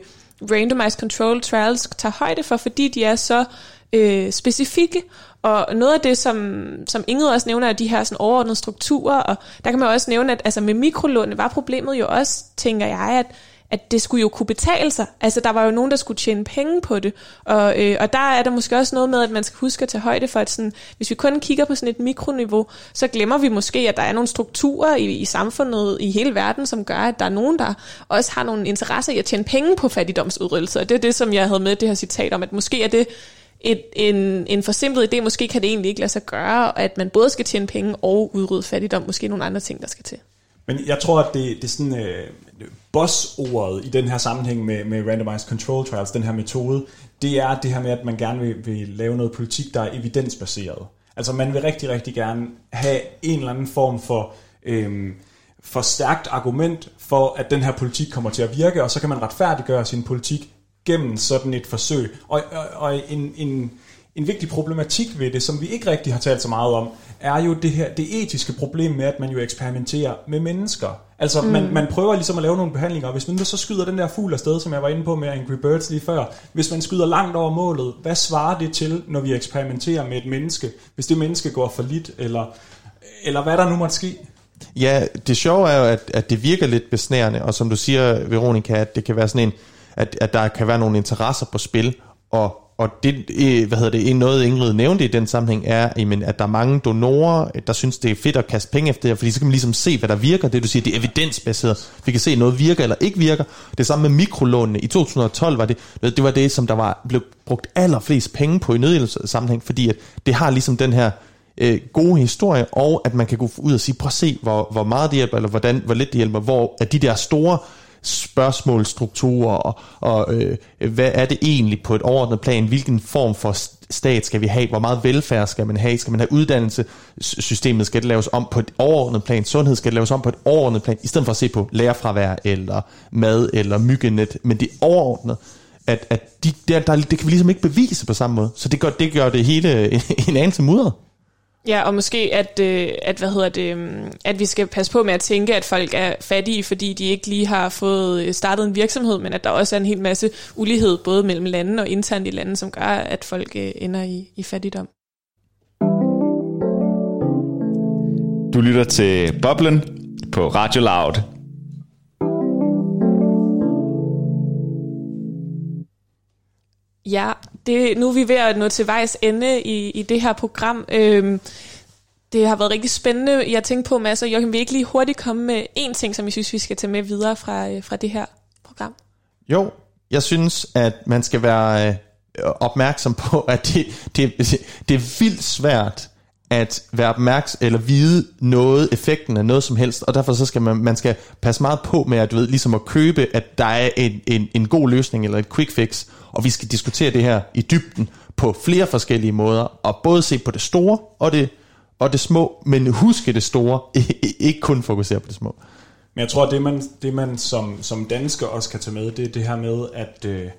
randomized control trials tager højde for, fordi de er så øh, specifikke. Og noget af det, som, som Ingrid også nævner, er de her sådan overordnede strukturer, og der kan man også nævne, at altså med mikrolånene var problemet jo også, tænker jeg, at at det skulle jo kunne betale sig. Altså, der var jo nogen, der skulle tjene penge på det. Og, øh, og der er der måske også noget med, at man skal huske at tage højde for, at sådan, hvis vi kun kigger på sådan et mikroniveau, så glemmer vi måske, at der er nogle strukturer i, i samfundet i hele verden, som gør, at der er nogen, der også har nogle interesser i at tjene penge på fattigdomsudryddelse. Og det er det, som jeg havde med det her citat om, at måske er det et, en, en forsimplet idé, måske kan det egentlig ikke lade sig gøre, at man både skal tjene penge og udrydde fattigdom, måske nogle andre ting, der skal til. Men jeg tror, at det, det er sådan øh, boss-ordet i den her sammenhæng med, med randomized control trials, den her metode, det er det her med, at man gerne vil, vil lave noget politik, der er evidensbaseret. Altså man vil rigtig, rigtig gerne have en eller anden form for øh, for stærkt argument for, at den her politik kommer til at virke, og så kan man retfærdiggøre sin politik gennem sådan et forsøg. Og, og, og en, en, en vigtig problematik ved det, som vi ikke rigtig har talt så meget om, er jo det her det etiske problem med, at man jo eksperimenterer med mennesker. Altså, mm. man, man prøver ligesom at lave nogle behandlinger, og hvis man så skyder den der fugl afsted, som jeg var inde på med Angry Birds lige før, hvis man skyder langt over målet, hvad svarer det til, når vi eksperimenterer med et menneske, hvis det menneske går for lidt, eller, eller hvad der nu måtte ske? Ja, det sjove er jo, at, at det virker lidt besnærende, og som du siger, Veronica, at det kan være sådan en, at, at der kan være nogle interesser på spil, og, og det, øh, hvad hedder det, noget Ingrid nævnte i den sammenhæng er, jamen, at der er mange donorer, der synes, det er fedt at kaste penge efter det, fordi så kan man ligesom se, hvad der virker. Det du siger, det er evidensbaseret. Vi kan se, at noget virker eller ikke virker. Det samme med mikrolånene. I 2012 var det, det var det, som der var blev brugt allerflest penge på i nødhjælpssammenhæng, fordi at det har ligesom den her øh, gode historie, og at man kan gå ud og sige, prøv at se, hvor, hvor meget det hjælper, eller hvordan, hvor lidt det hjælper, hvor at de der store spørgsmålstrukturer, og, og øh, hvad er det egentlig på et overordnet plan, hvilken form for stat skal vi have, hvor meget velfærd skal man have, skal man have uddannelse, systemet skal det laves om på et overordnet plan, sundhed? Skal det laves om på et overordnet plan, i stedet for at se på lærerfravær, eller mad, eller myggenet, men det overordnet, at, at de, der, der, det kan vi ligesom ikke bevise på samme måde, så det gør det, gør det hele en anelse mudret. Ja, og måske at, øh, at, hvad hedder det, øhm, at vi skal passe på med at tænke, at folk er fattige, fordi de ikke lige har fået øh, startet en virksomhed, men at der også er en hel masse ulighed, både mellem lande og internt i lande, som gør, at folk øh, ender i, i fattigdom. Du lytter til Boblen på Radio Loud. Ja, det, nu er vi ved at nå til vejs ende i, i det her program. Øhm, det har været rigtig spændende. Jeg tænkte på, Mads og Joachim, vil ikke lige hurtigt komme med en ting, som jeg synes, vi skal tage med videre fra, øh, fra det her program? Jo, jeg synes, at man skal være øh, opmærksom på, at det, det, det er vildt svært at være opmærksom eller vide noget, effekten af noget som helst, og derfor så skal man, man skal passe meget på med at, du ved, ligesom at købe, at der er en, en, en god løsning eller et quick fix, og vi skal diskutere det her i dybden på flere forskellige måder, og både se på det store og det, og det små, men huske det store, ikke kun fokusere på det små. Men jeg tror, det man, det man som, som dansker også kan tage med, det er det her med, at øh,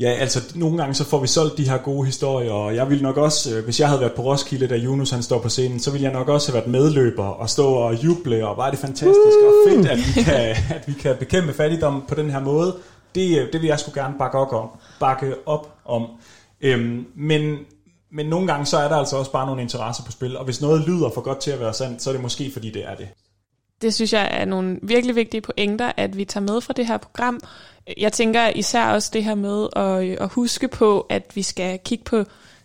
Ja, altså nogle gange så får vi solgt de her gode historier, og jeg ville nok også, øh, hvis jeg havde været på Roskilde, da Jonas han står på scenen, så ville jeg nok også have været medløber og stå og juble, og var det fantastisk og fedt, at vi kan, at vi kan bekæmpe fattigdom på den her måde. Det, øh, det vil jeg skulle gerne bakke op om. Bakke op om. Øhm, men, men nogle gange så er der altså også bare nogle interesser på spil, og hvis noget lyder for godt til at være sandt, så er det måske fordi det er det. Det synes jeg er nogle virkelig vigtige pointer, at vi tager med fra det her program. Jeg tænker især også det her med at, øh, at huske på, at vi skal kigge på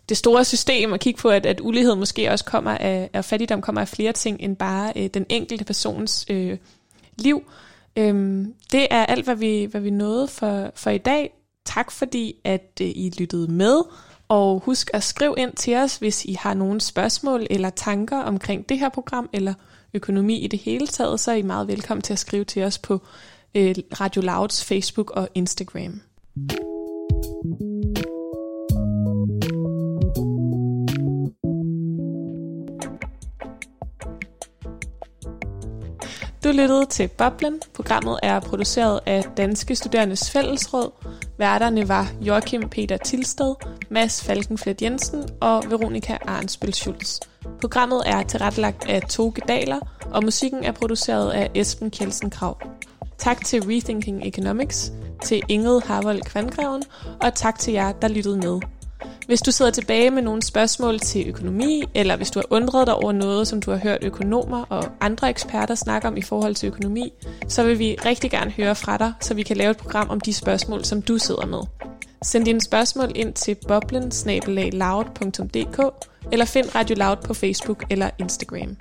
det store system og kigge på, at, at ulighed måske også kommer af, at fattigdom kommer af flere ting end bare øh, den enkelte persons øh, liv. Øhm, det er alt, hvad vi, hvad vi nåede for, for i dag. Tak fordi, at øh, I lyttede med. Og husk at skrive ind til os, hvis I har nogle spørgsmål eller tanker omkring det her program, eller økonomi i det hele taget, så er I meget velkommen til at skrive til os på øh, Radio Louds Facebook og Instagram. Du lyttede til Boblen. Programmet er produceret af Danske Studerendes Fællesråd. Værterne var Joachim Peter Tilsted, Mads Falkenflet Jensen og Veronika Arnsbøl Schultz. Programmet er tilrettelagt af Toge Daler, og musikken er produceret af Esben Kjelsen Krav. Tak til Rethinking Economics, til Ingrid Harvold Kvandgreven, og tak til jer, der lyttede med. Hvis du sidder tilbage med nogle spørgsmål til økonomi, eller hvis du har undret dig over noget, som du har hørt økonomer og andre eksperter snakke om i forhold til økonomi, så vil vi rigtig gerne høre fra dig, så vi kan lave et program om de spørgsmål, som du sidder med. Send dine spørgsmål ind til boblen eller find Radio Loud på Facebook eller Instagram.